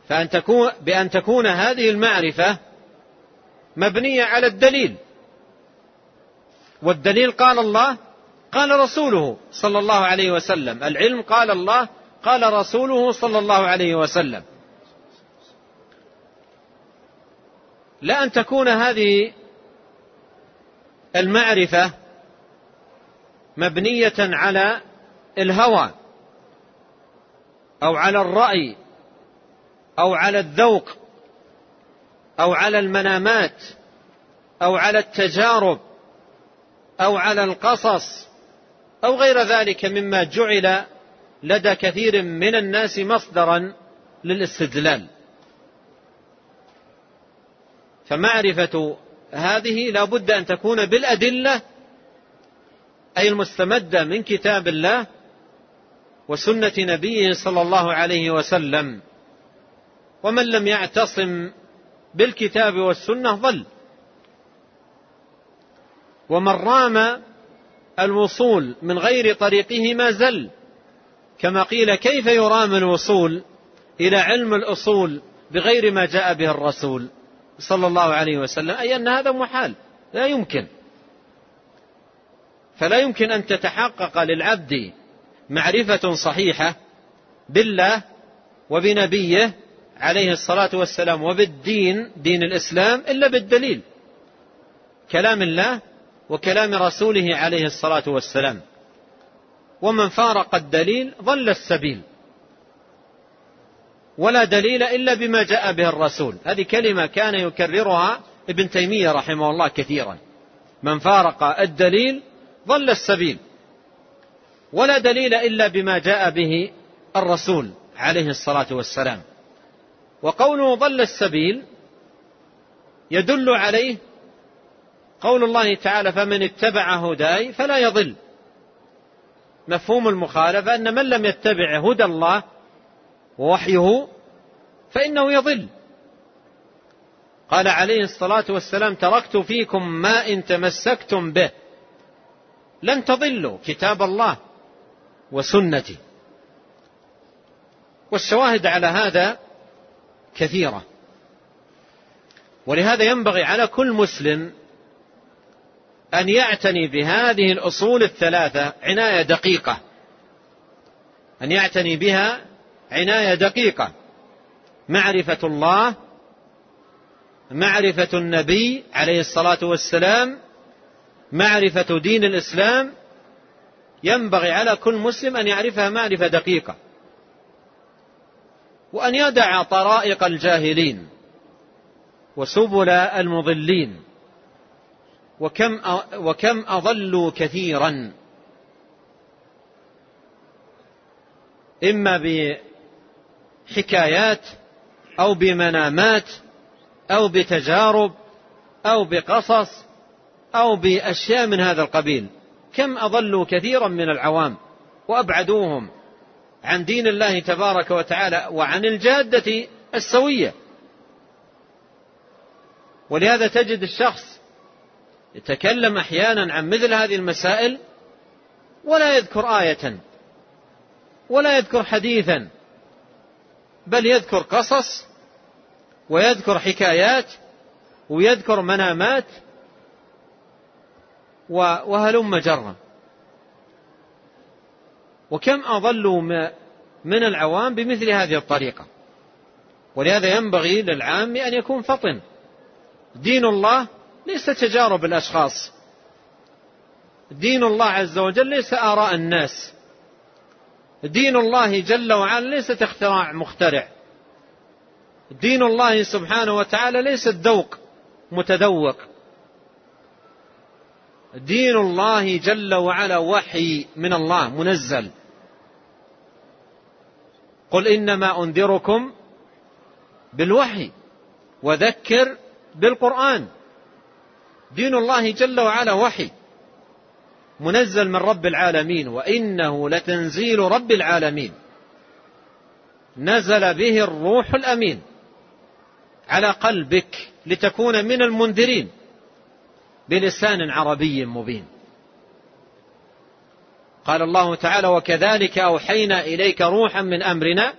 فأن تكون بأن تكون هذه المعرفة مبنية على الدليل. والدليل قال الله قال رسوله صلى الله عليه وسلم. العلم قال الله قال رسوله صلى الله عليه وسلم. لا أن تكون هذه المعرفة مبنية على الهوى أو على الرأي أو على الذوق أو على المنامات أو على التجارب أو على القصص أو غير ذلك مما جعل لدى كثير من الناس مصدرا للاستدلال. فمعرفة هذه لا بد أن تكون بالأدلة أي المستمدة من كتاب الله وسنة نبيه صلى الله عليه وسلم. ومن لم يعتصم بالكتاب والسنة ضل. ومن رام الوصول من غير طريقه ما زل. كما قيل كيف يرام الوصول إلى علم الأصول بغير ما جاء به الرسول صلى الله عليه وسلم؟ أي أن هذا محال. لا يمكن. فلا يمكن أن تتحقق للعبد معرفة صحيحة بالله وبنبيه عليه الصلاة والسلام وبالدين دين الإسلام إلا بالدليل. كلام الله وكلام رسوله عليه الصلاة والسلام. ومن فارق الدليل ضل السبيل. ولا دليل إلا بما جاء به الرسول. هذه كلمة كان يكررها ابن تيمية رحمه الله كثيرا. من فارق الدليل ضل السبيل. ولا دليل إلا بما جاء به الرسول عليه الصلاة والسلام. وقوله ضل السبيل يدل عليه قول الله تعالى فمن اتبع هداي فلا يضل. مفهوم المخالفة أن من لم يتبع هدى الله ووحيه فإنه يضل. قال عليه الصلاة والسلام تركت فيكم ما إن تمسكتم به. لن تضلوا كتاب الله وسنتي. والشواهد على هذا كثيرة. ولهذا ينبغي على كل مسلم أن يعتني بهذه الأصول الثلاثة عناية دقيقة. أن يعتني بها عناية دقيقة. معرفة الله معرفة النبي عليه الصلاة والسلام معرفة دين الإسلام. ينبغي على كل مسلم أن يعرفها معرفة دقيقة. وأن يدع طرائق الجاهلين وسبل المضلين وكم وكم أضلوا كثيرا. إما بحكايات أو بمنامات أو بتجارب أو بقصص أو بأشياء من هذا القبيل. كم أضلوا كثيرا من العوام وأبعدوهم. عن دين الله تبارك وتعالى وعن الجادة السوية. ولهذا تجد الشخص يتكلم أحيانا عن مثل هذه المسائل ولا يذكر آية ولا يذكر حديثا بل يذكر قصص ويذكر حكايات ويذكر منامات وهلم جرا. وكم أضلوا من العوام بمثل هذه الطريقة. ولهذا ينبغي للعام أن يكون فطن. دين الله ليس تجارب الأشخاص. دين الله عز وجل ليس آراء الناس. دين الله جل وعلا ليست اختراع مخترع. دين الله سبحانه وتعالى ليس الذوق متذوق. دين الله جل وعلا وحي من الله منزل. قل إنما أنذركم بالوحي وذكر بالقرآن. دين الله جل وعلا وحي. منزل من رب العالمين وإنه لتنزيل رب العالمين. نزل به الروح الأمين على قلبك لتكون من المنذرين بلسان عربي مبين. قال الله تعالى وكذلك أوحينا إليك روحا من أمرنا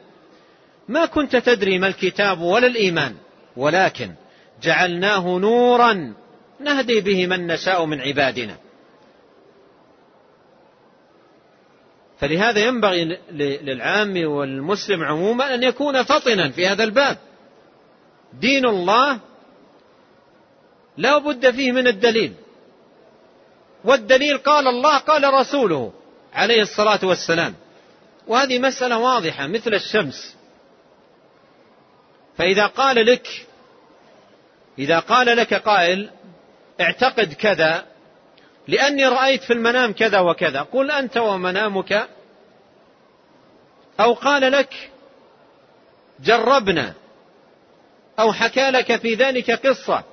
ما كنت تدري ما الكتاب ولا الإيمان ولكن جعلناه نورا نهدي به من نشاء من عبادنا. فلهذا ينبغي للعام والمسلم عموما أن يكون فطنا في هذا الباب. دين الله لا بد فيه من الدليل. والدليل قال الله قال رسوله. عليه الصلاة والسلام. وهذه مسألة واضحة مثل الشمس. فإذا قال لك إذا قال لك قائل اعتقد كذا لأني رأيت في المنام كذا وكذا قل أنت ومنامك. أو قال لك جربنا أو حكى لك في ذلك قصة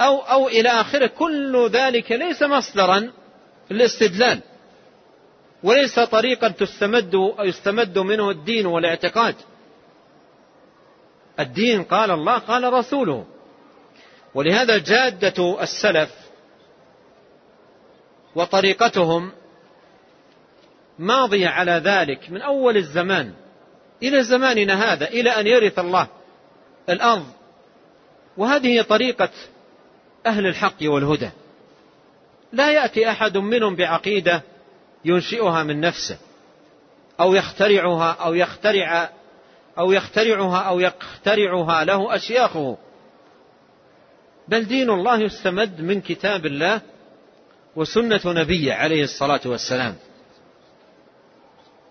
أو أو إلى آخره كل ذلك ليس مصدرا للاستدلال. وليس طريقا تستمد يستمد منه الدين والاعتقاد. الدين قال الله قال رسوله. ولهذا جادة السلف وطريقتهم ماضية على ذلك من أول الزمان إلى زماننا هذا إلى أن يرث الله الأرض. وهذه طريقة أهل الحق والهدى. لا يأتي أحد منهم بعقيدة ينشئها من نفسه أو يخترعها أو يخترع أو يخترعها أو يخترعها له أشياخه. بل دين الله يستمد من كتاب الله وسنة نبيه عليه الصلاة والسلام.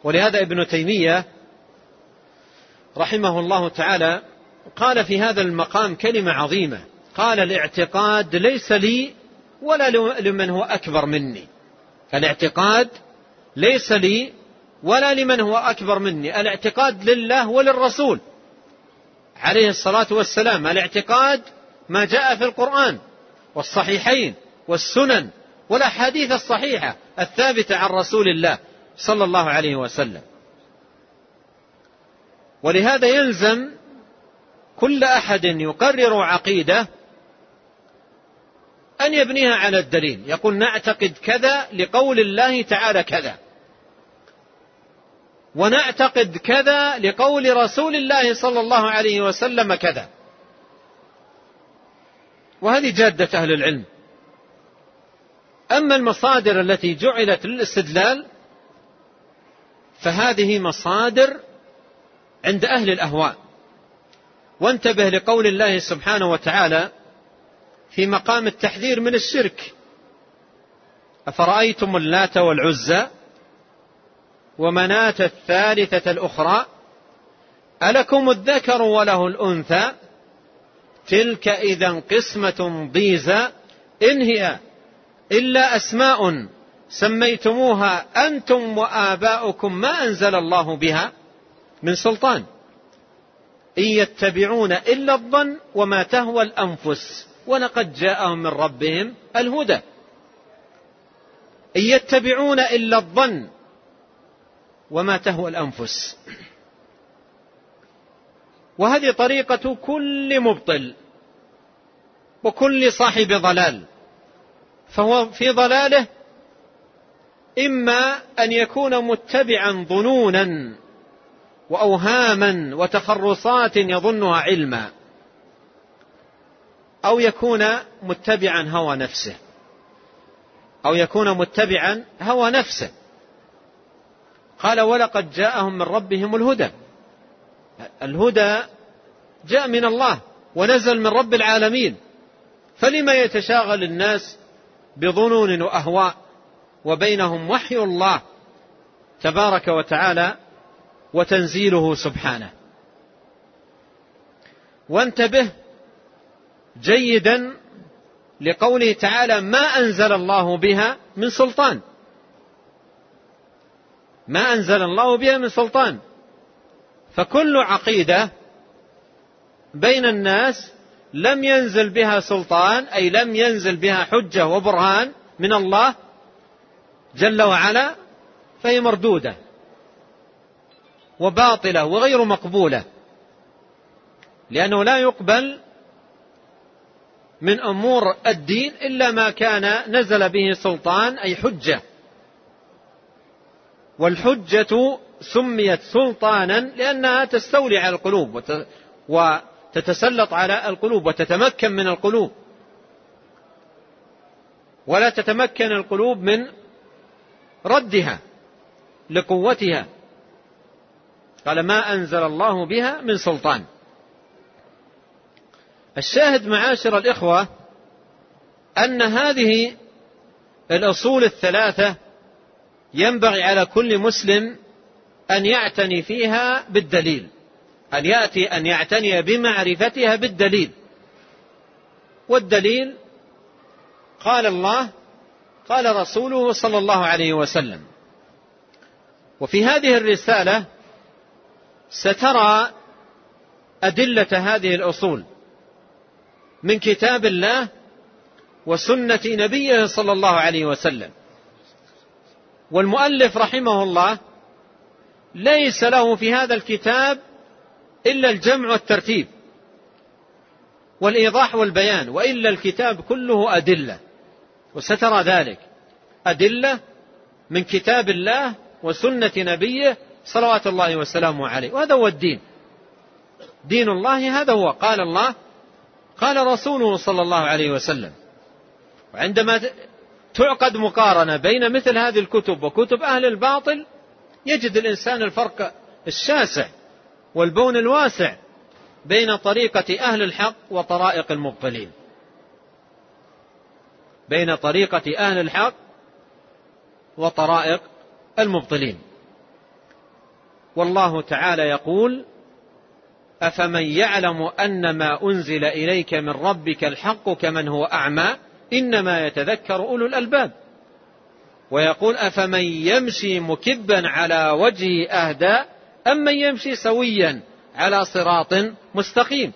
ولهذا ابن تيمية رحمه الله تعالى قال في هذا المقام كلمة عظيمة قال الإعتقاد ليس لي ولا لمن هو أكبر مني. الاعتقاد ليس لي ولا لمن هو أكبر مني. الاعتقاد لله وللرسول. عليه الصلاة والسلام. الاعتقاد ما جاء في القرآن والصحيحين والسنن والأحاديث الصحيحة الثابتة عن رسول الله صلى الله عليه وسلم. ولهذا يلزم كل أحد يقرر عقيدة أن يبنيها على الدليل. يقول نعتقد كذا لقول الله تعالى كذا. ونعتقد كذا لقول رسول الله صلى الله عليه وسلم كذا. وهذه جادة أهل العلم. أما المصادر التي جعلت للاستدلال فهذه مصادر عند أهل الأهواء. وانتبه لقول الله سبحانه وتعالى في مقام التحذير من الشرك. أفرأيتم اللات والعزى ومناة الثالثة الأخرى؟ ألكم الذكر وله الأنثى؟ تلك إذا قسمة ضيزى. إن هي إلا أسماء سميتموها أنتم وآباؤكم ما أنزل الله بها من سلطان. إن يتبعون إلا الظن وما تهوى الأنفس. ولقد جاءهم من ربهم الهدى. إن يتبعون إلا الظن وما تهوى الأنفس. وهذه طريقة كل مبطل وكل صاحب ضلال. فهو في ضلاله إما أن يكون متبعا ظنونا وأوهاما وتخرصات يظنها علما. أو يكون متبعا هوى نفسه. أو يكون متبعا هوى نفسه. قال ولقد جاءهم من ربهم الهدى. الهدى جاء من الله ونزل من رب العالمين. فلما يتشاغل الناس بظنون وأهواء وبينهم وحي الله تبارك وتعالى وتنزيله سبحانه. وانتبه جيدا لقوله تعالى ما أنزل الله بها من سلطان. ما أنزل الله بها من سلطان. فكل عقيدة بين الناس لم ينزل بها سلطان أي لم ينزل بها حجة وبرهان من الله جل وعلا فهي مردودة وباطلة وغير مقبولة. لأنه لا يقبل من أمور الدين إلا ما كان نزل به سلطان أي حجة. والحجة سميت سلطانا لأنها تستولي على القلوب وتتسلط على القلوب وتتمكن من القلوب. ولا تتمكن القلوب من ردها لقوتها. قال ما أنزل الله بها من سلطان. الشاهد معاشر الإخوة أن هذه الأصول الثلاثة ينبغي على كل مسلم أن يعتني فيها بالدليل أن يأتي أن يعتني بمعرفتها بالدليل. والدليل قال الله قال رسوله صلى الله عليه وسلم. وفي هذه الرسالة سترى أدلة هذه الأصول. من كتاب الله وسنة نبيه صلى الله عليه وسلم. والمؤلف رحمه الله ليس له في هذا الكتاب إلا الجمع والترتيب والإيضاح والبيان وإلا الكتاب كله أدلة وسترى ذلك. أدلة من كتاب الله وسنة نبيه صلوات الله وسلامه عليه. وهذا هو الدين. دين الله هذا هو. قال الله قال رسوله صلى الله عليه وسلم وعندما تعقد مقارنة بين مثل هذه الكتب وكتب أهل الباطل يجد الإنسان الفرق الشاسع والبون الواسع بين طريقة أهل الحق وطرائق المبطلين. بين طريقة أهل الحق وطرائق المبطلين. والله تعالى يقول أفمن يعلم أن ما أنزل إليك من ربك الحق كمن هو أعمى إنما يتذكر أولو الألباب. ويقول أفمن يمشي مكبا على وجهه أهدى أم من يمشي سويا على صراط مستقيم.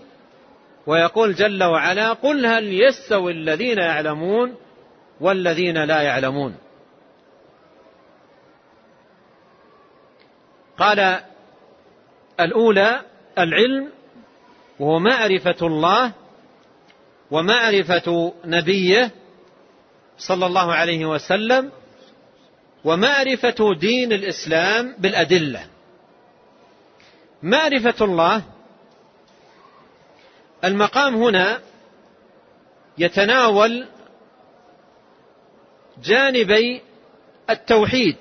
ويقول جل وعلا قل هل يستوي الذين يعلمون والذين لا يعلمون. قال الأولى العلم وهو معرفة الله ومعرفة نبيه صلى الله عليه وسلم ومعرفة دين الإسلام بالأدلة. معرفة الله المقام هنا يتناول جانبي التوحيد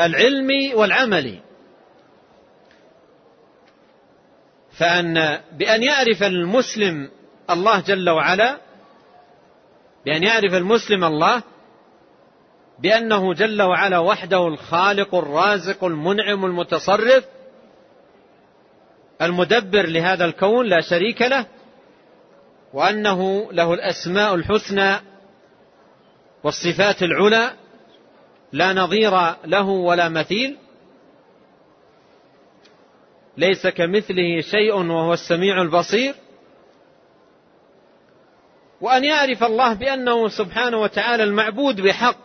العلمي والعملي فأن بأن يعرف المسلم الله جل وعلا بأن يعرف المسلم الله بأنه جل وعلا وحده الخالق الرازق المنعم المتصرف المدبر لهذا الكون لا شريك له وأنه له الأسماء الحسنى والصفات العلى لا نظير له ولا مثيل. ليس كمثله شيء وهو السميع البصير. وأن يعرف الله بأنه سبحانه وتعالى المعبود بحق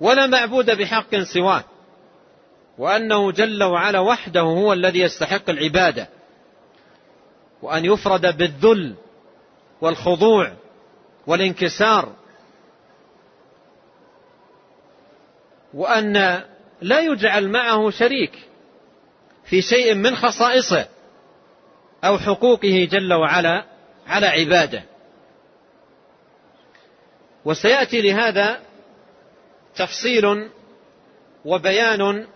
ولا معبود بحق سواه وأنه جل وعلا وحده هو الذي يستحق العبادة. وأن يفرد بالذل والخضوع والانكسار. وأن لا يجعل معه شريك. في شيء من خصائصه أو حقوقه جل وعلا على عباده. وسيأتي لهذا تفصيل وبيان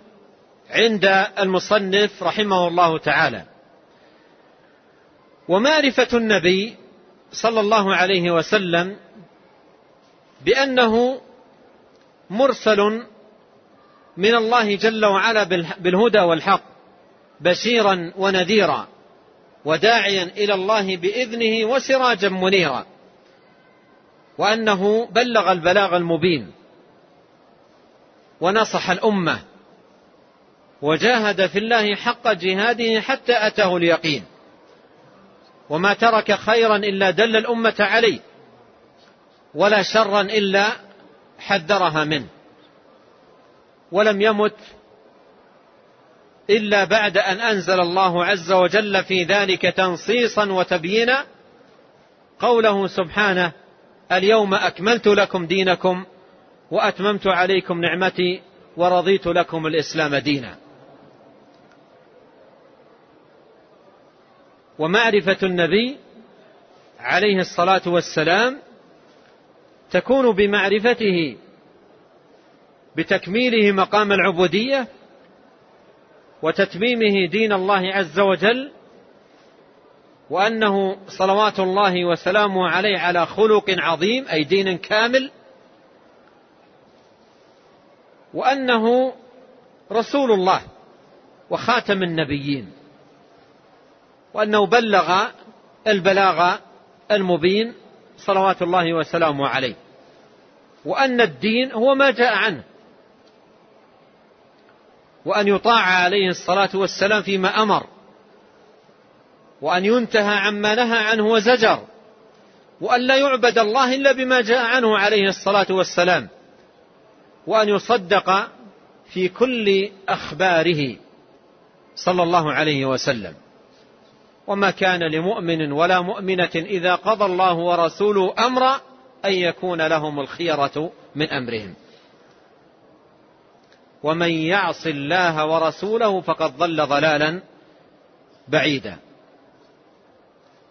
عند المصنف رحمه الله تعالى. ومعرفة النبي صلى الله عليه وسلم بأنه مرسل من الله جل وعلا بالهدى والحق. بشيرا ونذيرا وداعيا إلى الله بإذنه وسراجا منيرا. وأنه بلغ البلاغ المبين. ونصح الأمة. وجاهد في الله حق جهاده حتى أتاه اليقين. وما ترك خيرا إلا دل الأمة عليه. ولا شرا إلا حذرها منه. ولم يمت إلا بعد أن أنزل الله عز وجل في ذلك تنصيصا وتبيينا قوله سبحانه اليوم أكملت لكم دينكم وأتممت عليكم نعمتي ورضيت لكم الإسلام دينا. ومعرفة النبي عليه الصلاة والسلام تكون بمعرفته بتكميله مقام العبودية وتتميمه دين الله عز وجل وأنه صلوات الله وسلامه عليه على خلق عظيم أي دين كامل وأنه رسول الله وخاتم النبيين وأنه بلغ البلاغ المبين صلوات الله وسلامه عليه وأن الدين هو ما جاء عنه. وأن يطاع عليه الصلاة والسلام فيما أمر وأن ينتهى عما نهى عنه وزجر وأن لا يعبد الله إلا بما جاء عنه عليه الصلاة والسلام وأن يصدق في كل أخباره صلى الله عليه وسلم. وما كان لمؤمن ولا مؤمنة إذا قضى الله ورسوله أمرا أن يكون لهم الخيرة من أمرهم. ومن يعص الله ورسوله فقد ضل ضلالا بعيدا.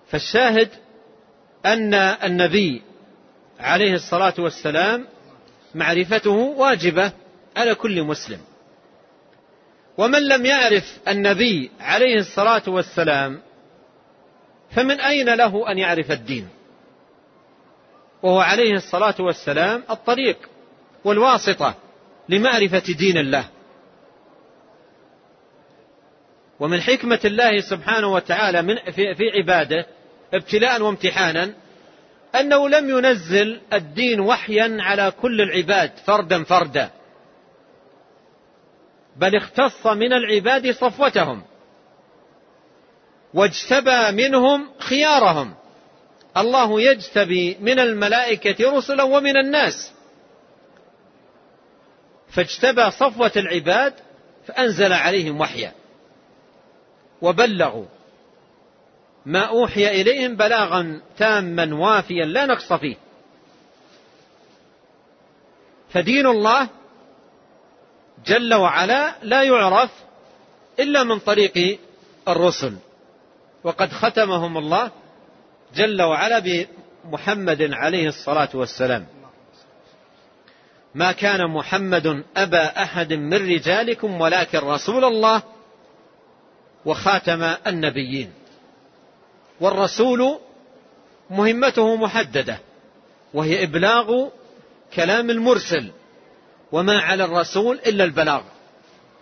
فالشاهد أن النبي عليه الصلاة والسلام معرفته واجبة على كل مسلم. ومن لم يعرف النبي عليه الصلاة والسلام فمن أين له أن يعرف الدين؟ وهو عليه الصلاة والسلام الطريق والواسطة لمعرفة دين الله. ومن حكمة الله سبحانه وتعالى من في, في عباده ابتلاء وامتحانا أنه لم ينزل الدين وحيا على كل العباد فردا فردا. بل اختص من العباد صفوتهم. واجتبى منهم خيارهم. الله يجتبي من الملائكة رسلا ومن الناس. فاجتبى صفوة العباد فأنزل عليهم وحيا. وبلغوا. ما أوحي إليهم بلاغا تاما وافيا لا نقص فيه. فدين الله جل وعلا لا يعرف إلا من طريق الرسل. وقد ختمهم الله جل وعلا بمحمد عليه الصلاة والسلام. ما كان محمد أبا أحد من رجالكم ولكن رسول الله وخاتم النبيين. والرسول مهمته محددة وهي إبلاغ كلام المرسل وما على الرسول إلا البلاغ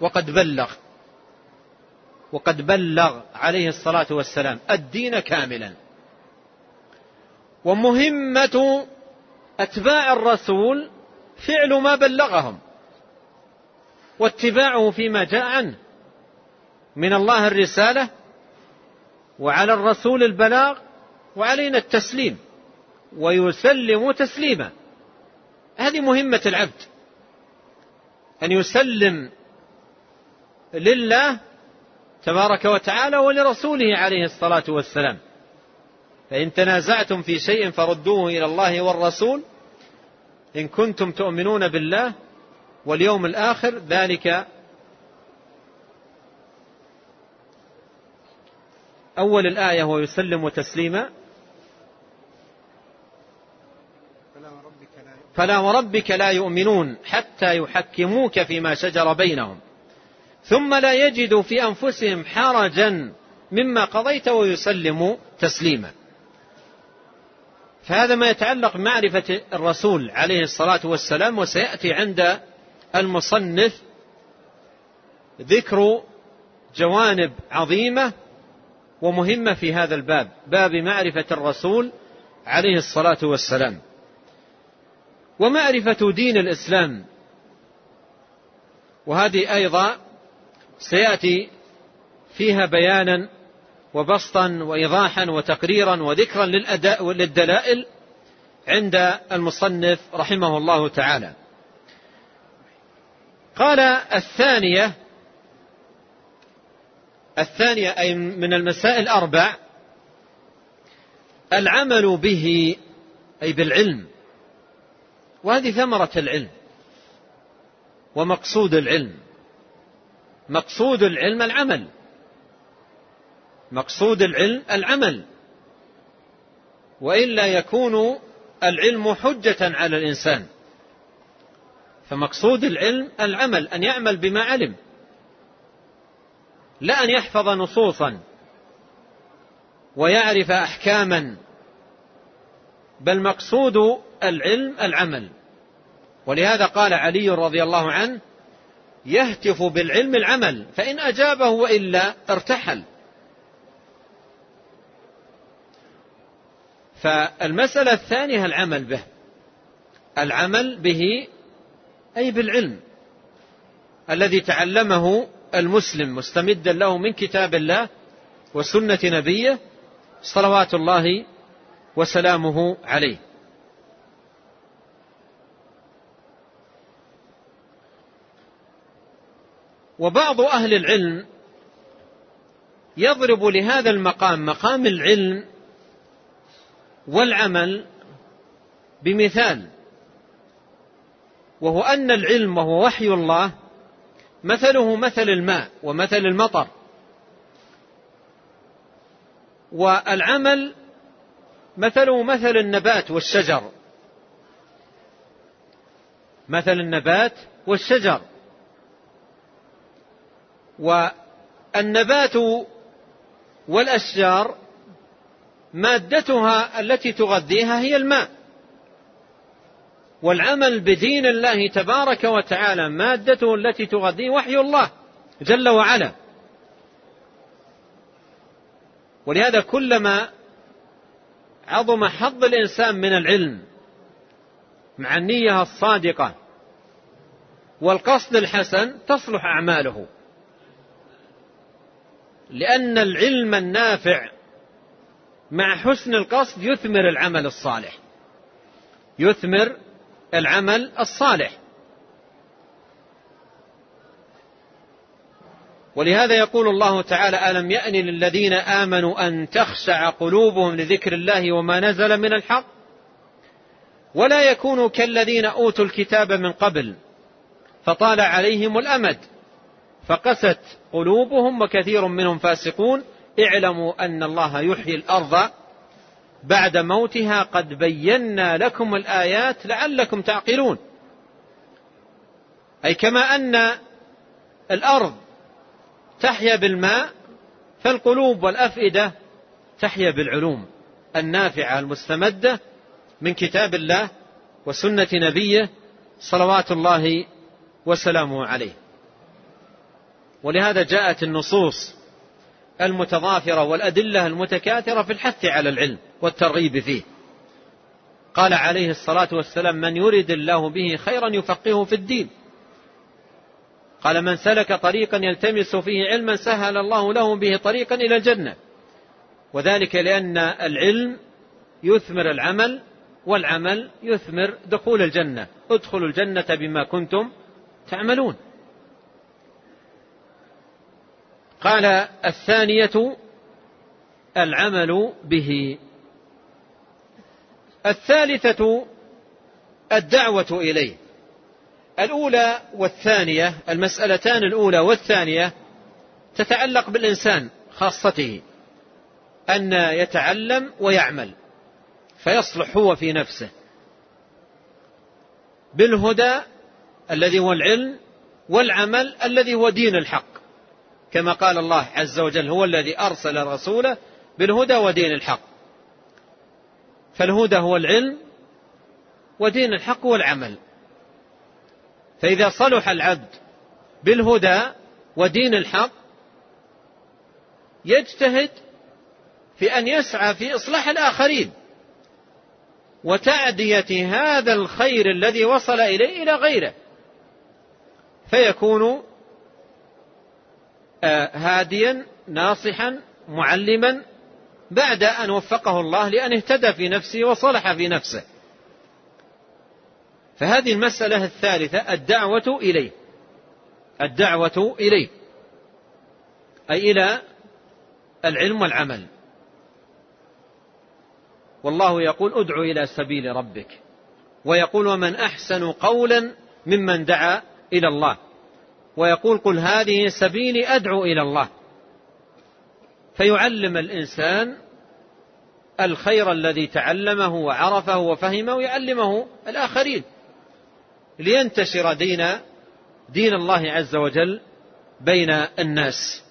وقد بلغ وقد بلغ عليه الصلاة والسلام الدين كاملا. ومهمة أتباع الرسول فعل ما بلغهم. واتباعه فيما جاء عنه. من الله الرسالة وعلى الرسول البلاغ وعلينا التسليم. ويسلم تسليما. هذه مهمة العبد. أن يسلم لله تبارك وتعالى ولرسوله عليه الصلاة والسلام. فإن تنازعتم في شيء فردوه إلى الله والرسول إن كنتم تؤمنون بالله واليوم الآخر ذلك أول الآية هو يسلم تسليما فلا وربك لا يؤمنون حتى يحكموك فيما شجر بينهم. ثم لا يجدوا في أنفسهم حرجا مما قضيت ويسلموا تسليما. فهذا ما يتعلق بمعرفة الرسول عليه الصلاة والسلام وسيأتي عند المصنف ذكر جوانب عظيمة ومهمة في هذا الباب باب معرفة الرسول عليه الصلاة والسلام. ومعرفة دين الإسلام وهذه أيضا سيأتي فيها بيانا وبسطا وإيضاحا وتقريرا وذكرا للأداء للدلائل عند المصنف رحمه الله تعالى. قال الثانية الثانية أي من المسائل الأربع العمل به أي بالعلم. وهذه ثمرة العلم ومقصود العلم. مقصود العلم العمل. مقصود العلم العمل. وإلا يكون العلم حجة على الإنسان. فمقصود العلم العمل أن يعمل بما علم. لا أن يحفظ نصوصا. ويعرف أحكاما. بل مقصود العلم العمل. ولهذا قال علي رضي الله عنه يهتف بالعلم العمل فإن أجابه وإلا ارتحل. فالمسألة الثانية العمل به. العمل به أي بالعلم الذي تعلمه المسلم مستمدا له من كتاب الله وسنة نبيه صلوات الله وسلامه عليه. وبعض أهل العلم يضرب لهذا المقام مقام العلم والعمل بمثال وهو أن العلم وهو وحي الله مثله مثل الماء ومثل المطر. والعمل مثله مثل النبات والشجر. مثل النبات والشجر. والنبات والأشجار مادتها التي تغذيها هي الماء. والعمل بدين الله تبارك وتعالى مادته التي تغذيه وحي الله جل وعلا. ولهذا كلما عظم حظ الإنسان من العلم مع النية الصادقة والقصد الحسن تصلح أعماله. لأن العلم النافع مع حسن القصد يثمر العمل الصالح. يثمر العمل الصالح. ولهذا يقول الله تعالى ألم يأن للذين آمنوا أن تخشع قلوبهم لذكر الله وما نزل من الحق؟ ولا يكونوا كالذين أوتوا الكتاب من قبل فطال عليهم الأمد فقست قلوبهم وكثير منهم فاسقون اعلموا أن الله يحيي الأرض بعد موتها قد بينا لكم الآيات لعلكم تعقلون. أي كما أن الأرض تحيا بالماء فالقلوب والأفئدة تحيا بالعلوم النافعة المستمدة من كتاب الله وسنة نبيه صلوات الله وسلامه عليه. ولهذا جاءت النصوص المتضافرة والأدلة المتكاثرة في الحث على العلم والترغيب فيه. قال عليه الصلاة والسلام من يرد الله به خيرا يفقهه في الدين. قال من سلك طريقا يلتمس فيه علما سهل الله له به طريقا إلى الجنة. وذلك لأن العلم يثمر العمل والعمل يثمر دخول الجنة. ادخلوا الجنة بما كنتم تعملون. قال الثانية العمل به. الثالثة الدعوة إليه. الأولى والثانية المسألتان الأولى والثانية تتعلق بالإنسان خاصته أن يتعلم ويعمل فيصلح هو في نفسه. بالهدى الذي هو العلم والعمل الذي هو دين الحق. كما قال الله عز وجل هو الذي أرسل رسوله بالهدى ودين الحق. فالهدى هو العلم ودين الحق هو العمل. فإذا صلح العبد بالهدى ودين الحق يجتهد في أن يسعى في إصلاح الآخرين. وتعدية هذا الخير الذي وصل إليه إلى غيره. فيكون هاديا ناصحا معلما بعد أن وفقه الله لأن اهتدى في نفسه وصلح في نفسه. فهذه المسألة الثالثة الدعوة إليه. الدعوة إليه. أي إلى العلم والعمل. والله يقول ادع إلى سبيل ربك. ويقول ومن أحسن قولا ممن دعا إلى الله. ويقول قل هذه سبيلي أدعو إلى الله. فيعلم الإنسان الخير الذي تعلمه وعرفه وفهمه يعلمه الآخرين. لينتشر دين دين الله عز وجل بين الناس.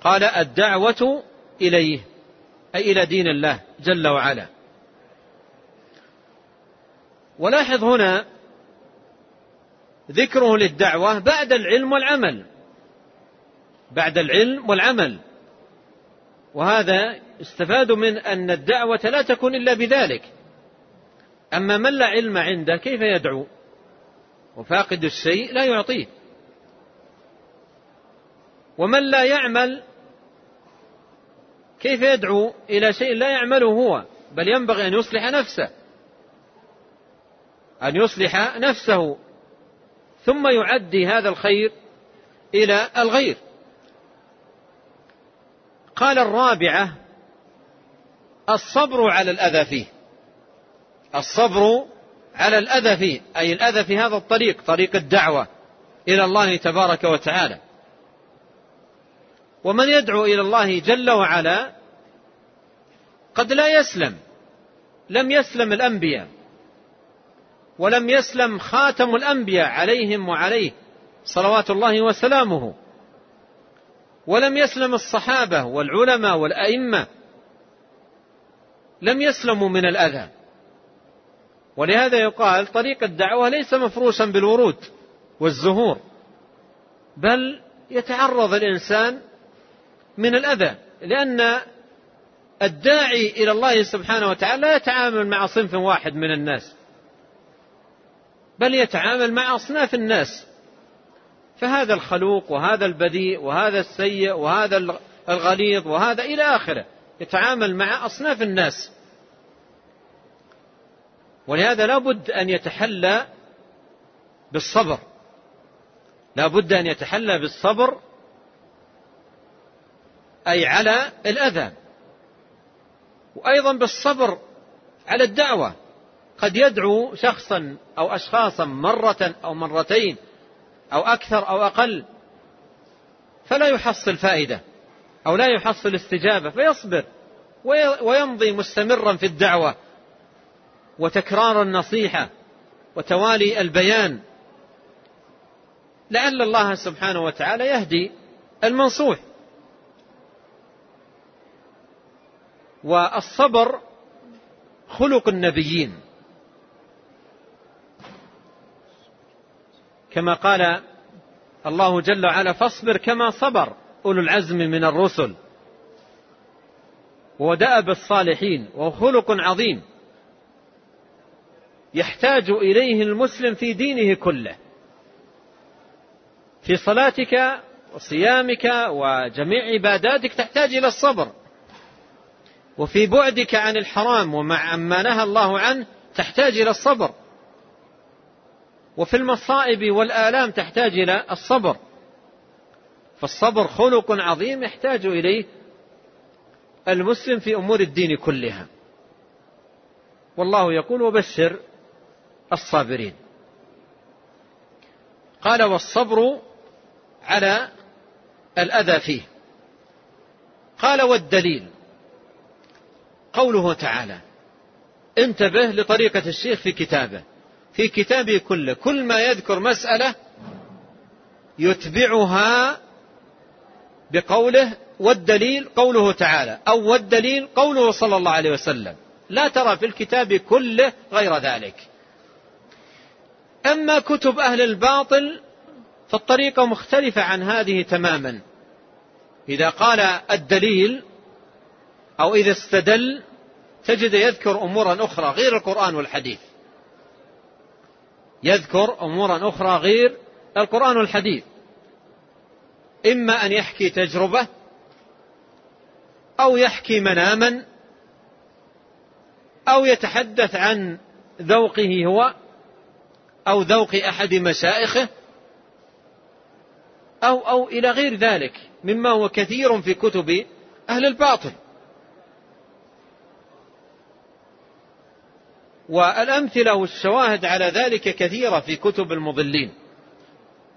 قال الدعوة إليه أي إلى دين الله جل وعلا. ولاحظ هنا ذكره للدعوة بعد العلم والعمل. بعد العلم والعمل. وهذا استفاد من أن الدعوة لا تكون إلا بذلك. أما من لا علم عنده كيف يدعو؟ وفاقد الشيء لا يعطيه. ومن لا يعمل كيف يدعو إلى شيء لا يعمله هو؟ بل ينبغي أن يصلح نفسه. أن يصلح نفسه. ثم يعدي هذا الخير إلى الغير. قال الرابعة الصبر على الأذى فيه. الصبر على الأذى فيه أي الأذى في هذا الطريق طريق الدعوة إلى الله تبارك وتعالى. ومن يدعو إلى الله جل وعلا قد لا يسلم لم يسلم الأنبياء. ولم يسلم خاتم الأنبياء عليهم وعليه صلوات الله وسلامه. ولم يسلم الصحابة والعلماء والأئمة. لم يسلموا من الأذى. ولهذا يقال طريق الدعوة ليس مفروشا بالورود والزهور. بل يتعرض الإنسان من الأذى. لأن الداعي إلى الله سبحانه وتعالى لا يتعامل مع صنف واحد من الناس. بل يتعامل مع أصناف الناس. فهذا الخلوق وهذا البذيء وهذا السيء وهذا الغليظ وهذا إلى آخره. يتعامل مع أصناف الناس. ولهذا لا بد أن يتحلى بالصبر. لا بد أن يتحلى بالصبر أي على الأذى وأيضا بالصبر على الدعوة. قد يدعو شخصا أو أشخاصا مرة أو مرتين أو أكثر أو أقل فلا يحصل فائدة أو لا يحصل استجابة فيصبر ويمضي مستمرا في الدعوة وتكرار النصيحة وتوالي البيان. لعل الله سبحانه وتعالى يهدي المنصوح. والصبر خلق النبيين. كما قال الله جل وعلا فاصبر كما صبر أولو العزم من الرسل. ودأب الصالحين وهو خلق عظيم. يحتاج إليه المسلم في دينه كله. في صلاتك وصيامك وجميع عباداتك تحتاج إلى الصبر. وفي بعدك عن الحرام ومع ما نهى الله عنه تحتاج إلى الصبر. وفي المصائب والآلام تحتاج إلى الصبر. فالصبر خلق عظيم يحتاج إليه المسلم في أمور الدين كلها. والله يقول وبشر الصابرين. قال والصبر على الأذى فيه. قال والدليل. قوله تعالى انتبه لطريقة الشيخ في كتابه. في كتابه كله. كل ما يذكر مسألة يتبعها بقوله والدليل قوله تعالى أو والدليل قوله صلى الله عليه وسلم. لا ترى في الكتاب كله غير ذلك. أما كتب أهل الباطل فالطريقة مختلفة عن هذه تماما. إذا قال الدليل أو إذا استدل تجد يذكر أمورا أخرى غير القرآن والحديث. يذكر أمورا أخرى غير القرآن والحديث. إما أن يحكي تجربة أو يحكي مناما أو يتحدث عن ذوقه هو أو ذوق أحد مشائخه أو أو إلى غير ذلك مما هو كثير في كتب أهل الباطل. والأمثلة والشواهد على ذلك كثيرة في كتب المضلين.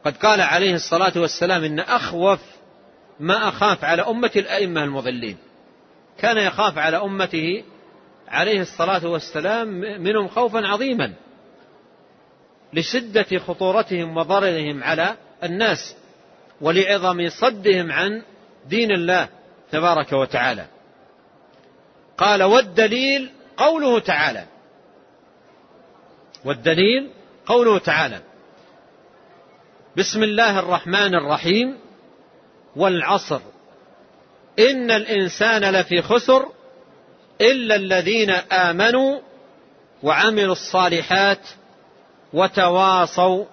قد قال عليه الصلاة والسلام إن أخوف ما أخاف على أمة الأئمة المضلين. كان يخاف على أمته عليه الصلاة والسلام منهم خوفا عظيما لشدة خطورتهم وضررهم على الناس ولعظم صدهم عن دين الله تبارك وتعالى. قال والدليل قوله تعالى والدليل قوله تعالى بسم الله الرحمن الرحيم والعصر. إن الإنسان لفي خسر إلا الذين آمنوا وعملوا الصالحات وتواصوا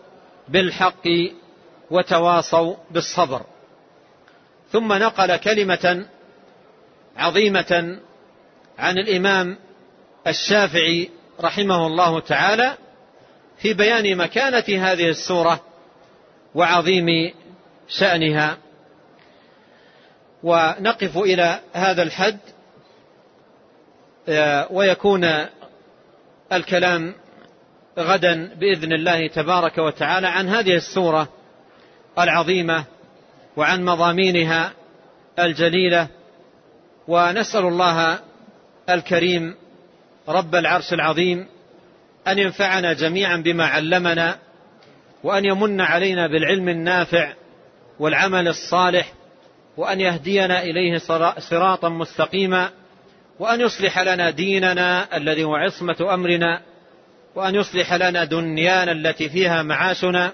بالحق وتواصوا بالصبر. ثم نقل كلمة عظيمة عن الإمام الشافعي رحمه الله تعالى في بيان مكانة هذه السورة وعظيم شأنها. ونقف إلى هذا الحد آه، ويكون الكلام غدا بإذن الله تبارك وتعالى عن هذه السورة العظيمة وعن مضامينها الجليلة. ونسأل الله الكريم رب العرش العظيم أن ينفعنا جميعا بما علمنا وأن يمن علينا بالعلم النافع والعمل الصالح وأن يهدينا إليه صراطا مستقيما وأن يصلح لنا ديننا الذي هو عصمة أمرنا وأن يصلح لنا دنيانا التي فيها معاشنا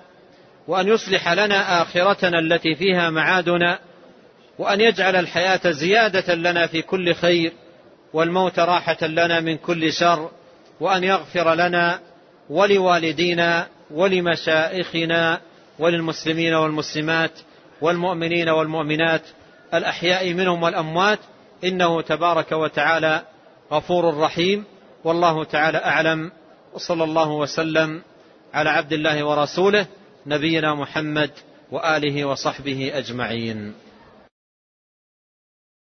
وأن يصلح لنا آخرتنا التي فيها معادنا وأن يجعل الحياة زيادة لنا في كل خير والموت راحة لنا من كل شر وأن يغفر لنا ولوالدينا ولمشائخنا وللمسلمين والمسلمات والمؤمنين والمؤمنات الأحياء منهم والأموات. إنه تبارك وتعالى غفور رحيم. والله تعالى أعلم. وصلى الله وسلم على عبد الله ورسوله نبينا محمد وآله وصحبه أجمعين.